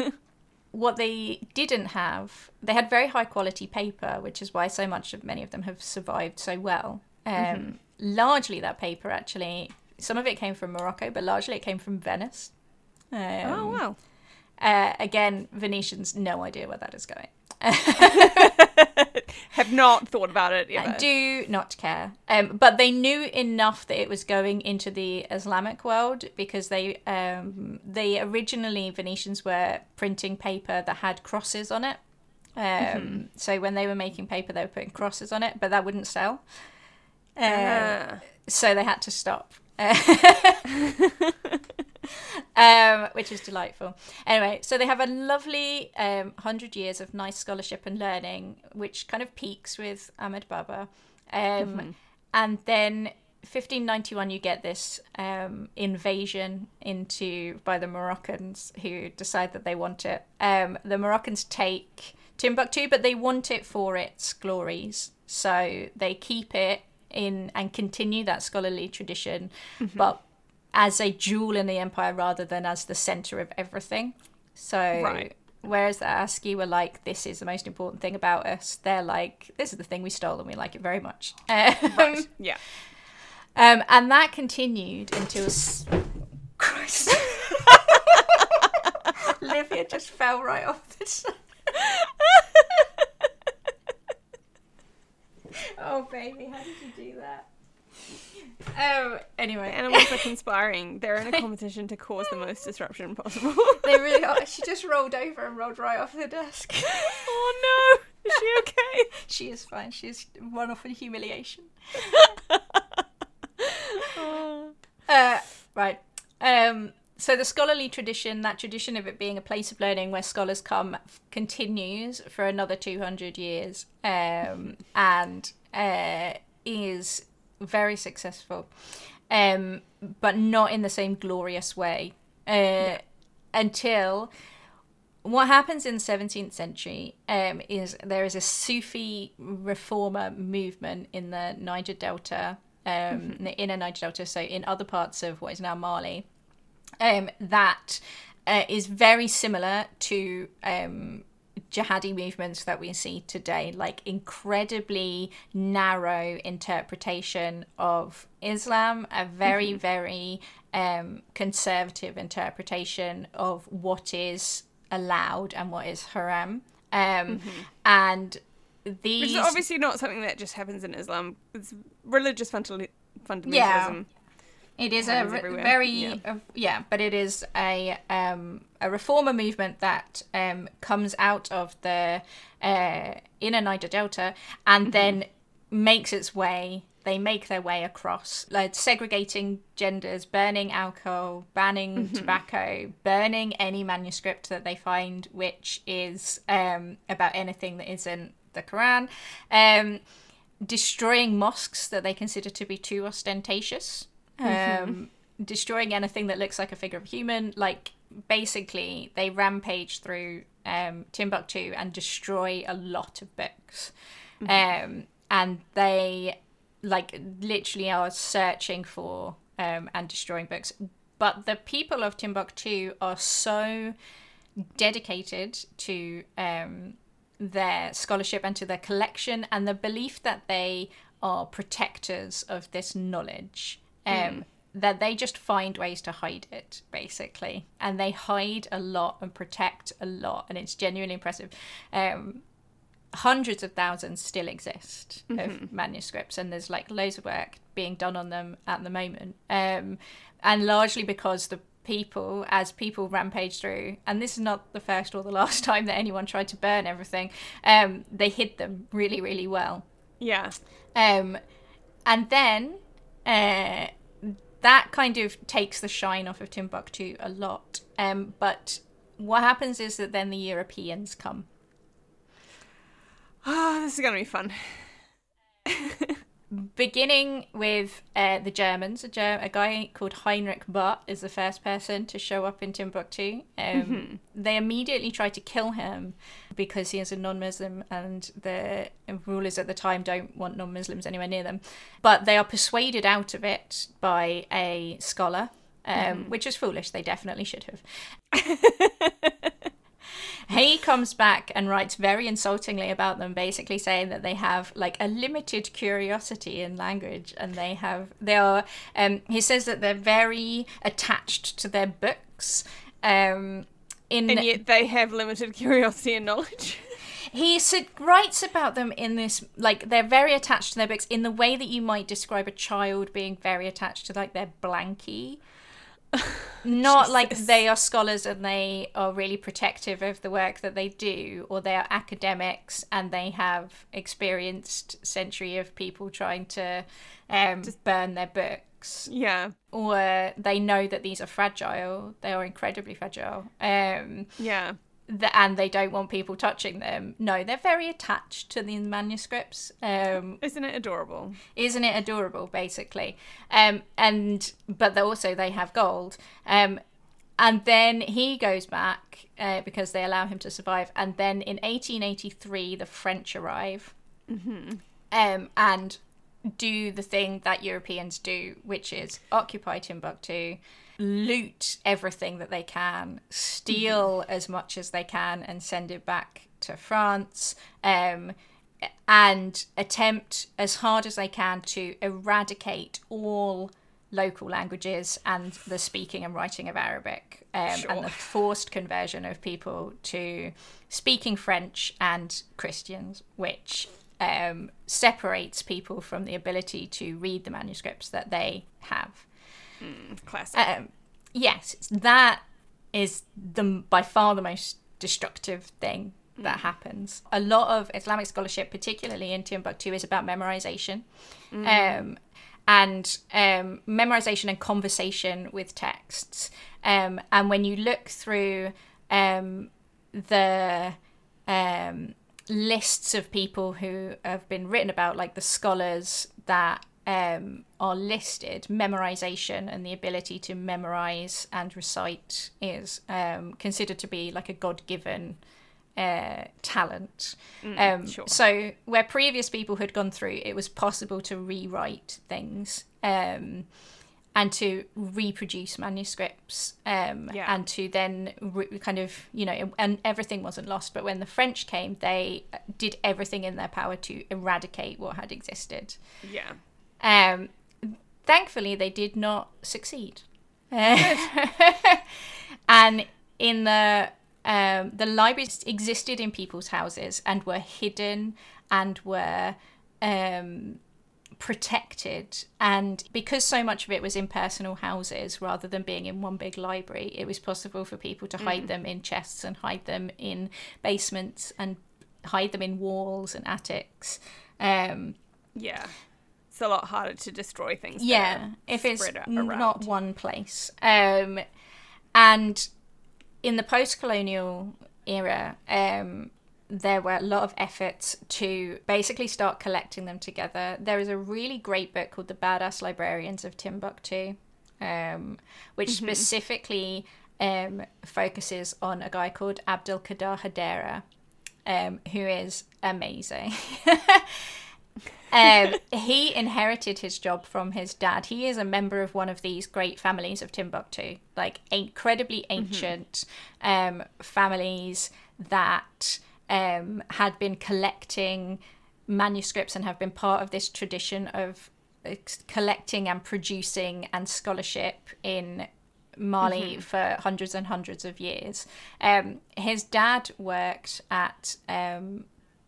what they didn't have they had very high quality paper which is why so much of many of them have survived so well. Um, mm-hmm. largely that paper actually some of it came from morocco but largely it came from venice.
Um, oh wow.
uh, again venetians no idea where that is going
Have not thought about it.
I do not care. Um, but they knew enough that it was going into the Islamic world because they um, they originally Venetians were printing paper that had crosses on it. Um, mm-hmm. So when they were making paper, they were putting crosses on it, but that wouldn't sell. Uh, uh. So they had to stop. um, which is delightful. Anyway, so they have a lovely um, 100 years of nice scholarship and learning, which kind of peaks with Ahmed Baba. Um, mm-hmm. And then 1591, you get this um, invasion into by the Moroccans who decide that they want it. Um, the Moroccans take Timbuktu, but they want it for its glories. So they keep it in and continue that scholarly tradition, mm-hmm. but as a jewel in the empire rather than as the center of everything. So right. whereas the Askia were like, this is the most important thing about us, they're like, this is the thing we stole and we like it very much.
Um, right. Yeah.
Um, and that continued until. S- Christ. Livia just fell right off this. oh, baby, how did you do that? Oh, anyway.
Animals are conspiring. They're in a competition to cause the most disruption possible.
they really are. She just rolled over and rolled right off the desk.
oh no! Is she okay?
she is fine. She's run off in humiliation. uh, right. Um, so the scholarly tradition, that tradition of it being a place of learning where scholars come, continues for another 200 years um, and uh, is very successful, um, but not in the same glorious way. Uh, yeah. Until what happens in the 17th century um, is there is a Sufi reformer movement in the Niger Delta, um, mm-hmm. in the inner Niger Delta, so in other parts of what is now Mali, um, that uh, is very similar to um, jihadi movements that we see today, like incredibly narrow interpretation of Islam, a very, mm-hmm. very um, conservative interpretation of what is allowed and what is haram. Um, mm-hmm. And these. Which
is obviously not something that just happens in Islam, it's religious fundamentalism. Yeah.
It is a re- very yeah. Uh, yeah. but it is a um, a reformer movement that um, comes out of the uh, inner Niger Delta and mm-hmm. then makes its way they make their way across, like segregating genders, burning alcohol, banning mm-hmm. tobacco, burning any manuscript that they find which is um, about anything that isn't the Quran, um, destroying mosques that they consider to be too ostentatious, mm-hmm. um, destroying anything that looks like a figure of a human. Like basically, they rampage through um, Timbuktu and destroy a lot of books. Mm-hmm. Um, and they like literally are searching for um, and destroying books. But the people of Timbuktu are so dedicated to um, their scholarship and to their collection and the belief that they are protectors of this knowledge. Um, mm. That they just find ways to hide it, basically, and they hide a lot and protect a lot, and it's genuinely impressive. Um, hundreds of thousands still exist mm-hmm. of manuscripts and there's like loads of work being done on them at the moment um, and largely because the people as people rampage through and this is not the first or the last time that anyone tried to burn everything um, they hid them really really well
yeah
um, and then uh, that kind of takes the shine off of timbuktu a lot um, but what happens is that then the europeans come
oh, this is going to be fun.
Beginning with uh, the Germans, a, Ger- a, guy called Heinrich Barth is the first person to show up in Timbuktu. Um, mm-hmm. They immediately try to kill him because he is a non Muslim and the rulers at the time don't want non Muslims anywhere near them. But they are persuaded out of it by a scholar, um, mm-hmm. which is foolish. They definitely should have. he comes back and writes very insultingly about them, basically saying that they have like a limited curiosity in language, and they have they are. Um, he says that they're very attached to their books. Um,
in and yet they have limited curiosity and knowledge.
he writes about them in this like they're very attached to their books in the way that you might describe a child being very attached to like their blankie not like they are scholars and they are really protective of the work that they do or they are academics and they have experienced century of people trying to um, Just, burn their books.
Yeah.
Or they know that these are fragile. They are incredibly fragile. Um,
yeah
the, and they don't want people touching them. No, they're very attached to the manuscripts. Um,
isn't it adorable?
Isn't it adorable, basically? Um, and but also they have gold. Um, and then he goes back uh, because they allow him to survive. And then in 1883, the French arrive
mm-hmm.
um, and do the thing that Europeans do, which is occupy Timbuktu loot everything that they can, steal mm-hmm. as much as they can, and send it back to France. Um, and attempt as hard as they can to eradicate all local languages and the speaking and writing of Arabic um, sure. and the forced conversion of people to speaking French and Christians, which um, separates people from the ability to read the manuscripts that they have.
Mm, classic.
Um, yes, that is the by far the most destructive thing that mm. happens. A lot of Islamic scholarship, particularly in Timbuktu, is about memorization. Mm. Um, and um, memorization and conversation with texts. Um, and when you look through um, the um, lists of people who have been written about, like the scholars that um, are listed, memorization and the ability to memorize and recite is um, considered to be like a God given uh, talent. Mm, um, sure. So, where previous people had gone through, it was possible to rewrite things um, and to reproduce manuscripts um, yeah. and to then re- kind of, you know, and everything wasn't lost. But when the French came, they did everything in their power to eradicate what had existed.
Yeah.
Um, thankfully, they did not succeed. and in the um, the libraries existed in people's houses and were hidden and were um, protected. And because so much of it was in personal houses rather than being in one big library, it was possible for people to hide mm. them in chests and hide them in basements and hide them in walls and attics. Um,
yeah. A lot harder to destroy things.
Yeah, if it's not one place. Um, and in the post-colonial era, um, there were a lot of efforts to basically start collecting them together. There is a really great book called The Badass Librarians of Timbuktu, um, which mm-hmm. specifically um, focuses on a guy called Abdul Qadir Haidara, um, who is amazing. um, he inherited his job from his dad. He is a member of one of these great families of Timbuktu, like incredibly mm-hmm. ancient mm-hmm. families that um, had been collecting manuscripts and have been part of this tradition of collecting and producing and scholarship in Mali mm-hmm. for hundreds and hundreds of years. Um, his dad worked at um,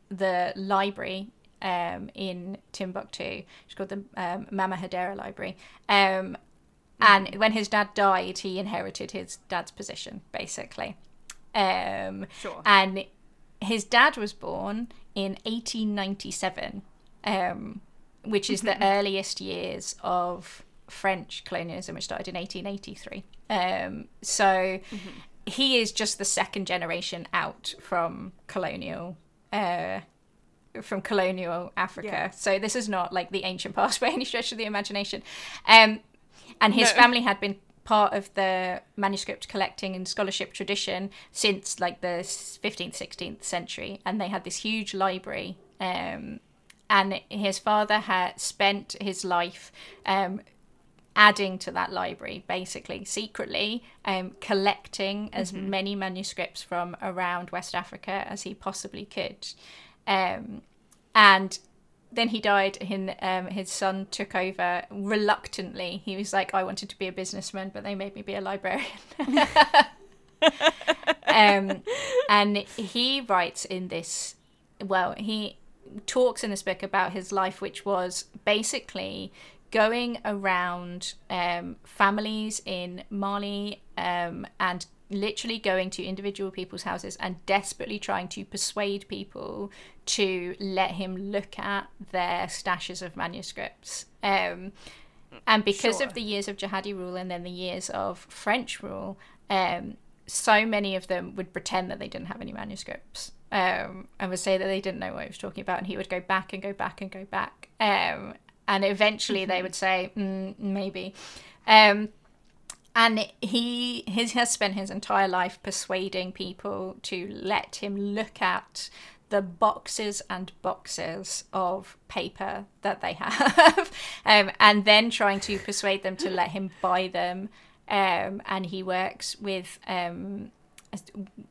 the library um, in Timbuktu. It's called the um, Mamma Haidara Library. Um, and mm-hmm. when his dad died, he inherited his dad's position, basically. Um,
sure.
And his dad was born in 1897, um, which is the mm-hmm. earliest years of French colonialism, which started in 1883. Um, so mm-hmm. he is just the second generation out from colonial. Uh, from colonial Africa. Yeah. So this is not like the ancient past by any stretch of the imagination. Um, and his no. family had been part of the manuscript collecting and scholarship tradition since like the 15th 16th century and they had this huge library um, and his father had spent his life um, adding to that library basically secretly um, collecting as mm-hmm. many manuscripts from around west africa as he possibly could um, and then he died and um, his son took over reluctantly. He was like i wanted to be a businessman but they made me be a librarian. Um, and he writes in this well he talks in this book about his life which was basically going around um, families in mali um, and literally going to individual people's houses and desperately trying to persuade people to let him look at their stashes of manuscripts. Um, and because sure. of the years of jihadi rule and then the years of French rule, um, so many of them would pretend that they didn't have any manuscripts um, and would say that they didn't know what he was talking about. And he would go back and go back and go back. Um, and eventually mm-hmm. they would say, mm, maybe. Um, and he his, has spent his entire life persuading people to let him look at the boxes and boxes of paper that they have um, and then trying to persuade them to let him buy them um, and he works with um,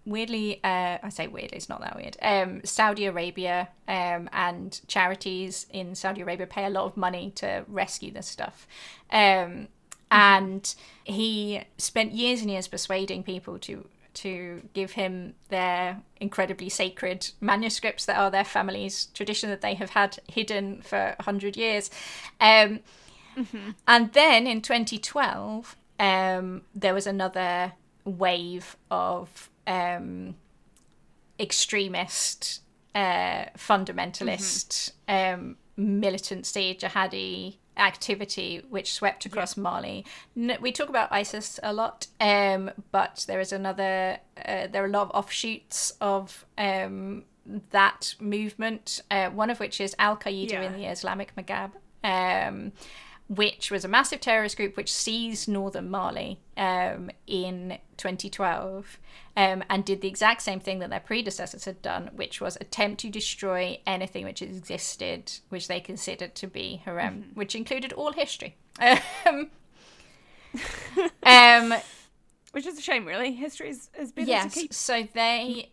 weirdly uh, i say weirdly it's not that weird um, saudi arabia um, and charities in saudi arabia pay a lot of money to rescue this stuff. Um, and he spent years and years persuading people to to give him their incredibly sacred manuscripts that are their family's tradition that they have had hidden for 100 years. Um, mm-hmm. And then in 2012, um, there was another wave of um, extremist, uh, fundamentalist, mm-hmm. Um, militancy, jihadi activity which swept across yeah. Mali. We talk about ISIS a lot, um, but there is another. Uh, there are a lot of offshoots of um, that movement. Uh, one of which is Al Qaeda yeah. in the Islamic Maghreb. Um, which was a massive terrorist group which seized northern Mali um, in 2012 um, and did the exact same thing that their predecessors had done, which was attempt to destroy anything which existed, which they considered to be haram, mm-hmm. which included all history. um,
um which is a shame, really. History is, is
yes, so they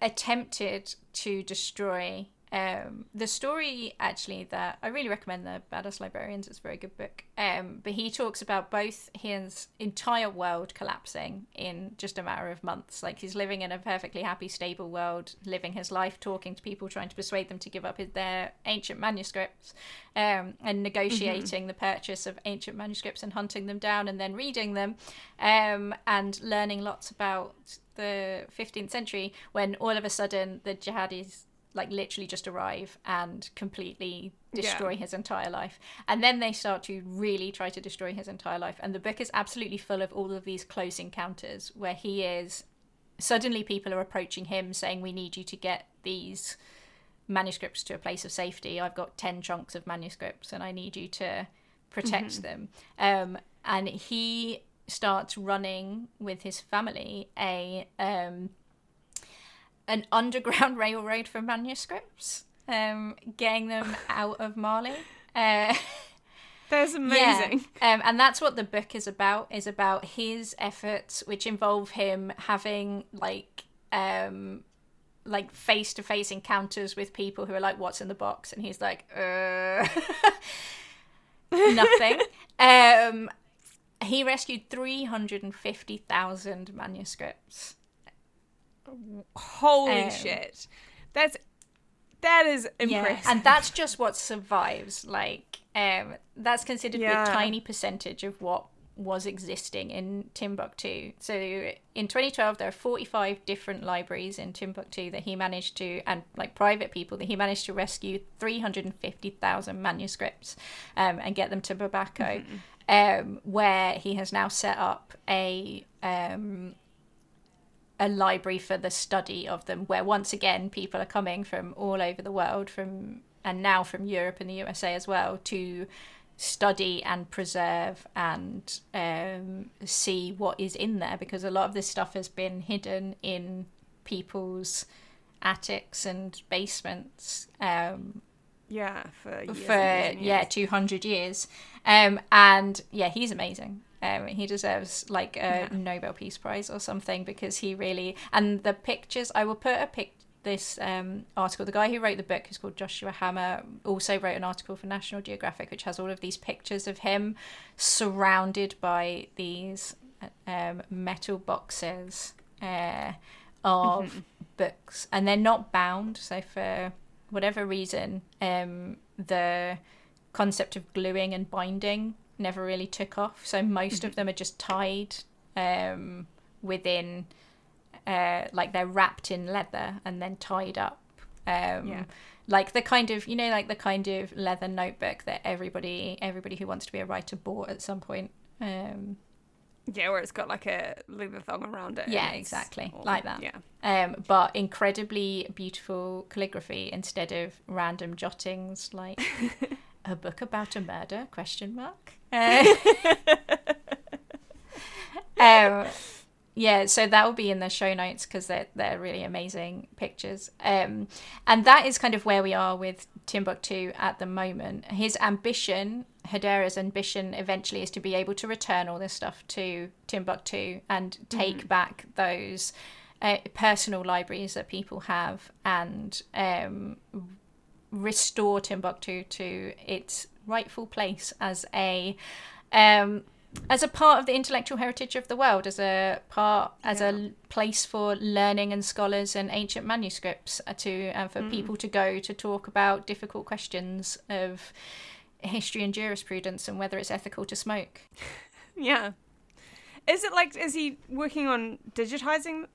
attempted to destroy um, the story, actually, that I really recommend the Badass Librarians. It's a very good book. Um, but he talks about both his entire world collapsing in just a matter of months. Like he's living in a perfectly happy, stable world, living his life, talking to people, trying to persuade them to give up his, their ancient manuscripts, um, and negotiating mm-hmm. the purchase of ancient manuscripts and hunting them down and then reading them, um, and learning lots about the 15th century when all of a sudden the jihadis like literally just arrive and completely destroy yeah. his entire life. And then they start to really try to destroy his entire life. And the book is absolutely full of all of these close encounters where he is suddenly people are approaching him saying, We need you to get these manuscripts to a place of safety. I've got 10 chunks of manuscripts and I need you to protect mm-hmm. them. Um, and he starts running with his family a um, an underground railroad for manuscripts, um, getting them out of Mali. Uh,
that's amazing.
Yeah. Um, and that's what the book is about. Is about his efforts, which involve him having like um, like face to face encounters with people who are like, "What's in the box?" and he's like, "Uh." nothing. um, he rescued 350,000 manuscripts.
Holy um, shit. That's that is impressive.
Yeah, and that's just what survives. Like um that's considered yeah. a tiny percentage of what was existing in Timbuktu. So in 2012, there are 45 different libraries in Timbuktu that he managed to, and like private people, that he managed to rescue 350,000 manuscripts um, and get them to Bamako, mm-hmm. um, where he has now set up a. Um, a library for the study of them, where once again people are coming from all over the world, from and now from Europe and the USA as well, to study and preserve and um, see what is in there because a lot of this stuff has been hidden in people's attics and basements. Um,
yeah, for
for yeah, two hundred years. Um, and yeah, he's amazing. Um, he deserves like a yeah. Nobel Peace Prize or something because he really and the pictures. I will put a pic this um, article. The guy who wrote the book is called Joshua Hammer. Also wrote an article for National Geographic, which has all of these pictures of him surrounded by these um, metal boxes uh, of mm-hmm. books, and they're not bound. So for whatever reason, um, the concept of gluing and binding never really took off. So most mm-hmm. of them are just tied um, within uh, like they're wrapped in leather and then tied up. Um, yeah. Like the kind of you know like the kind of leather notebook that everybody everybody who wants to be a writer bought at some point. Um,
yeah, where it's got like a leather thong around it.
Yeah, exactly, all, like that. Yeah. Um, but incredibly beautiful calligraphy instead of random jottings like a book about a murder? Question mark. Uh, um, yeah, so that will be in the show notes because they're they're really amazing pictures. Um, and that is kind of where we are with Timbuktu at the moment. His ambition, Haidara's ambition, eventually is to be able to return all this stuff to Timbuktu and take mm-hmm. back those uh, personal libraries that people have and um, restore Timbuktu to its rightful place as a um, as a part of the intellectual heritage of the world, as a part, as yeah. a place for learning and scholars and ancient manuscripts uh, to, and for mm. people to go to talk about difficult questions of history and jurisprudence and whether it's ethical to smoke.
yeah. Is it like, is he working on digitizing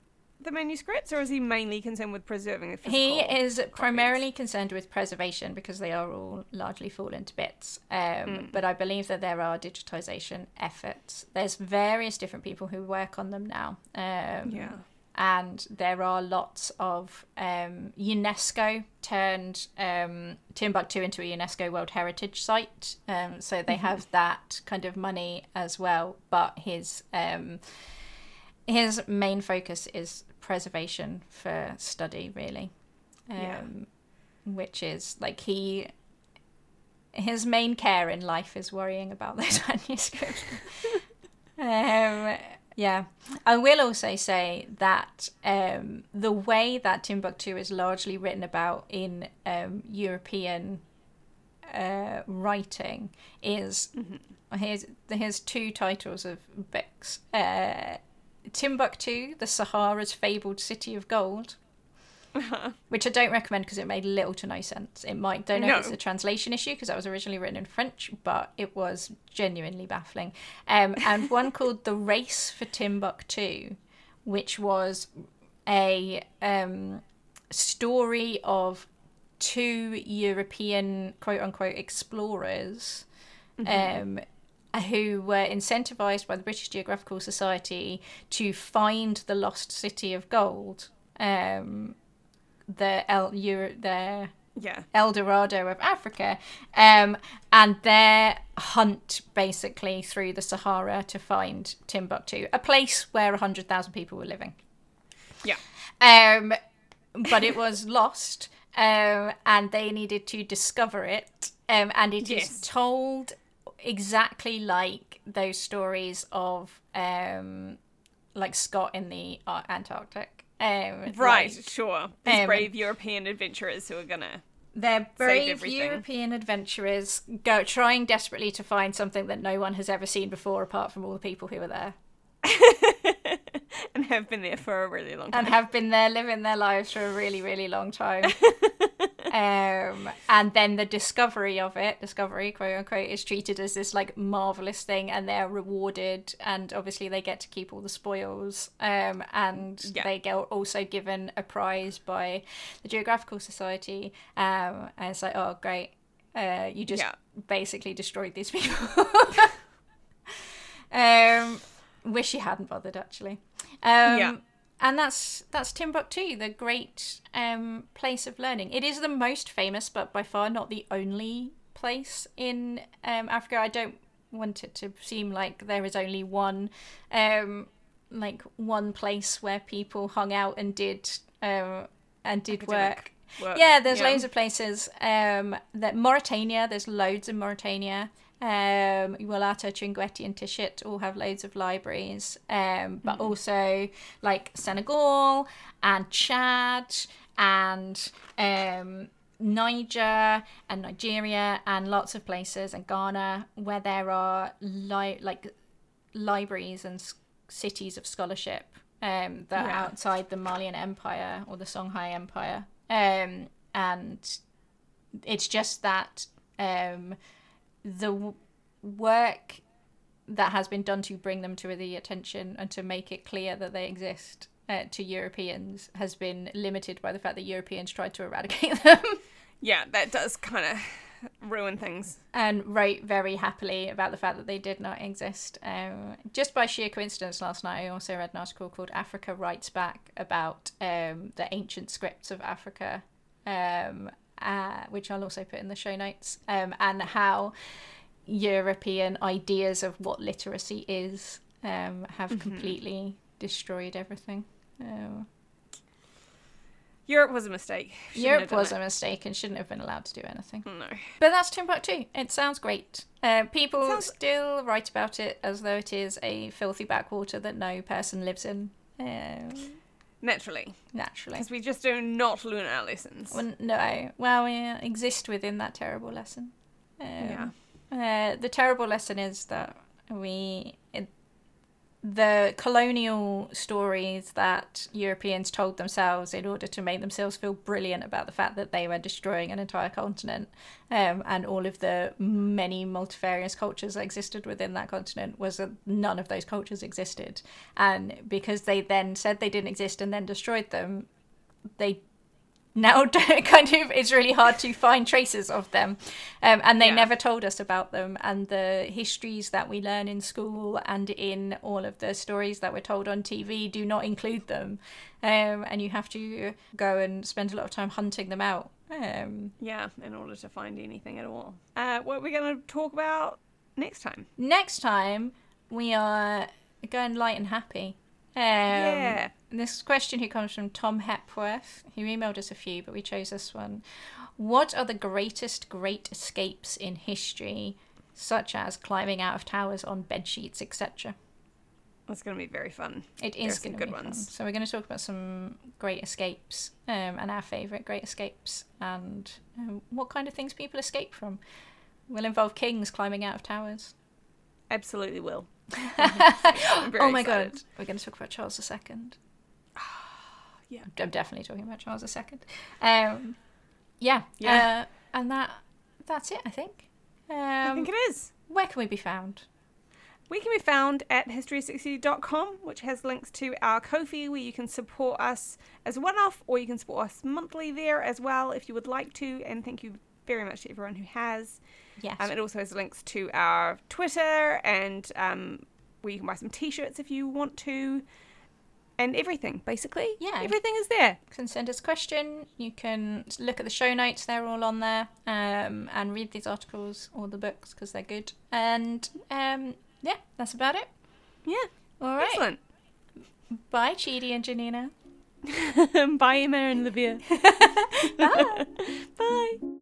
the manuscripts, or is he mainly concerned with preserving the physical?
He is copies? primarily concerned with preservation because they are all largely fallen to bits. Um, mm. But I believe that there are digitization efforts. There's various different people who work on them now. Um, yeah. And there are lots of um, UNESCO turned um, Timbuktu into a UNESCO World Heritage Site. Um, so they mm-hmm. have that kind of money as well. But his um, his main focus is preservation for study, really. Um, yeah. Which is like he, his main care in life is worrying about those manuscripts. um, yeah, I will also say that um, the way that Timbuktu is largely written about in um, European uh, writing is mm-hmm. here's here's two titles of books. Uh, Timbuktu, the Sahara's fabled city of gold. Uh-huh. Which I don't recommend because it made little to no sense. It might don't know no. if it's a translation issue because that was originally written in French, but it was genuinely baffling. Um, and one called The Race for Timbuktu, which was a um, story of two European quote unquote explorers mm-hmm. um, who were incentivized by the British Geographical Society to find the lost city of gold. Um, the El Euro, the
yeah.
El Dorado of Africa, um, and their hunt basically through the Sahara to find Timbuktu, a place where 100,000 people were living.
Yeah.
Um, but it was lost, um, and they needed to discover it. Um, and it yes. is told exactly like those stories of um, like Scott in the Antarctic. Um,
right, like, sure. These um, brave European adventurers who are gonna.
They're brave European adventurers go trying desperately to find something that no one has ever seen before, apart from all the people who are there.
and have been there for a really long time.
And have been there living their lives for a really, really long time. um, and then the discovery of it, discovery, quote unquote, is treated as this like marvelous thing, and they're rewarded, and obviously they get to keep all the spoils, um, and yeah. they get also given a prize by the Geographical Society. Um, and it's like, oh, great, uh, you just yeah. basically destroyed these people. um, wish you hadn't bothered actually. Um, yeah and that's that's Timbuktu, the great um, place of learning. It is the most famous, but by far not the only place in um, Africa. I don't want it to seem like there is only one, um, like one place where people hung out and did um, and did work. work. Yeah, there's yeah. loads of places. Um, that Mauritania, there's loads in Mauritania. Um, Iwalata, Chinguetti, and Tishit all have loads of libraries, um, but mm-hmm. also like Senegal and Chad and um, Niger and Nigeria and lots of places and Ghana where there are li- like libraries and s- cities of scholarship um, that yeah. are outside the Malian Empire or the Songhai Empire. Um, and it's just that um, the work that has been done to bring them to the attention and to make it clear that they exist uh, to Europeans has been limited by the fact that Europeans tried to eradicate them.
yeah, that does kind of ruin things.
And wrote very happily about the fact that they did not exist. Um, just by sheer coincidence, last night I also read an article called Africa Writes Back about um, the ancient scripts of Africa um, uh, which I'll also put in the show notes, um, and how European ideas of what literacy is um, have mm-hmm. completely destroyed everything. Uh,
Europe was a mistake.
Shouldn't Europe was it. a mistake and shouldn't have been allowed to do anything.
No.
But that's Timbuktu. It sounds great. Uh, people sounds... still write about it as though it is a filthy backwater that no person lives in. Um,
Naturally.
Naturally.
Because we just do not learn our lessons.
Well, no. Well, we exist within that terrible lesson. Um, yeah. Uh, the terrible lesson is that we the colonial stories that Europeans told themselves in order to make themselves feel brilliant about the fact that they were destroying an entire continent um, and all of the many multifarious cultures that existed within that continent was that none of those cultures existed. And because they then said they didn't exist and then destroyed them, they now kind of it's really hard to find traces of them. Um, and they yeah. never told us about them and the histories that we learn in school and in all of the stories that we're told on tv do not include them. Um, and you have to go and spend a lot of time hunting them out. Um,
yeah in order to find anything at all. Uh, what are we going to talk about next time?
Next time we are going light and happy um, yeah. This question here comes from Tom Hepworth. He emailed us a few, but we chose this one. What are the greatest great escapes in history, such as climbing out of towers on bed sheets, etc.?
That's going to be very fun.
It is going to be ones. fun. So we're going to talk about some great escapes um, and our favourite great escapes and um, what kind of things people escape from. Will involve kings climbing out of towers.
Absolutely will.
oh my excited. god, we're going to talk about Charles II. yeah, I'm definitely talking about Charles II. Um, yeah, yeah, uh, and that that's it. I think.
Um, I think it is.
Where can we be found?
We can be found at history60.com, which has links to our Ko-fi where you can support us as one off, or you can support us monthly there as well if you would like to. And thank you very much to everyone who has.
Yes.
Um, it also has links to our Twitter and um, where you can buy some t shirts if you want to. And everything, basically.
Yeah.
Everything is there.
You can send us a question. You can look at the show notes. They're all on there. Um, and read these articles or the books because they're good. And um, yeah, that's about it.
Yeah.
All right.
Excellent.
Bye, Chidi and Janina.
Bye, Emma and Livia.
Bye.
Bye.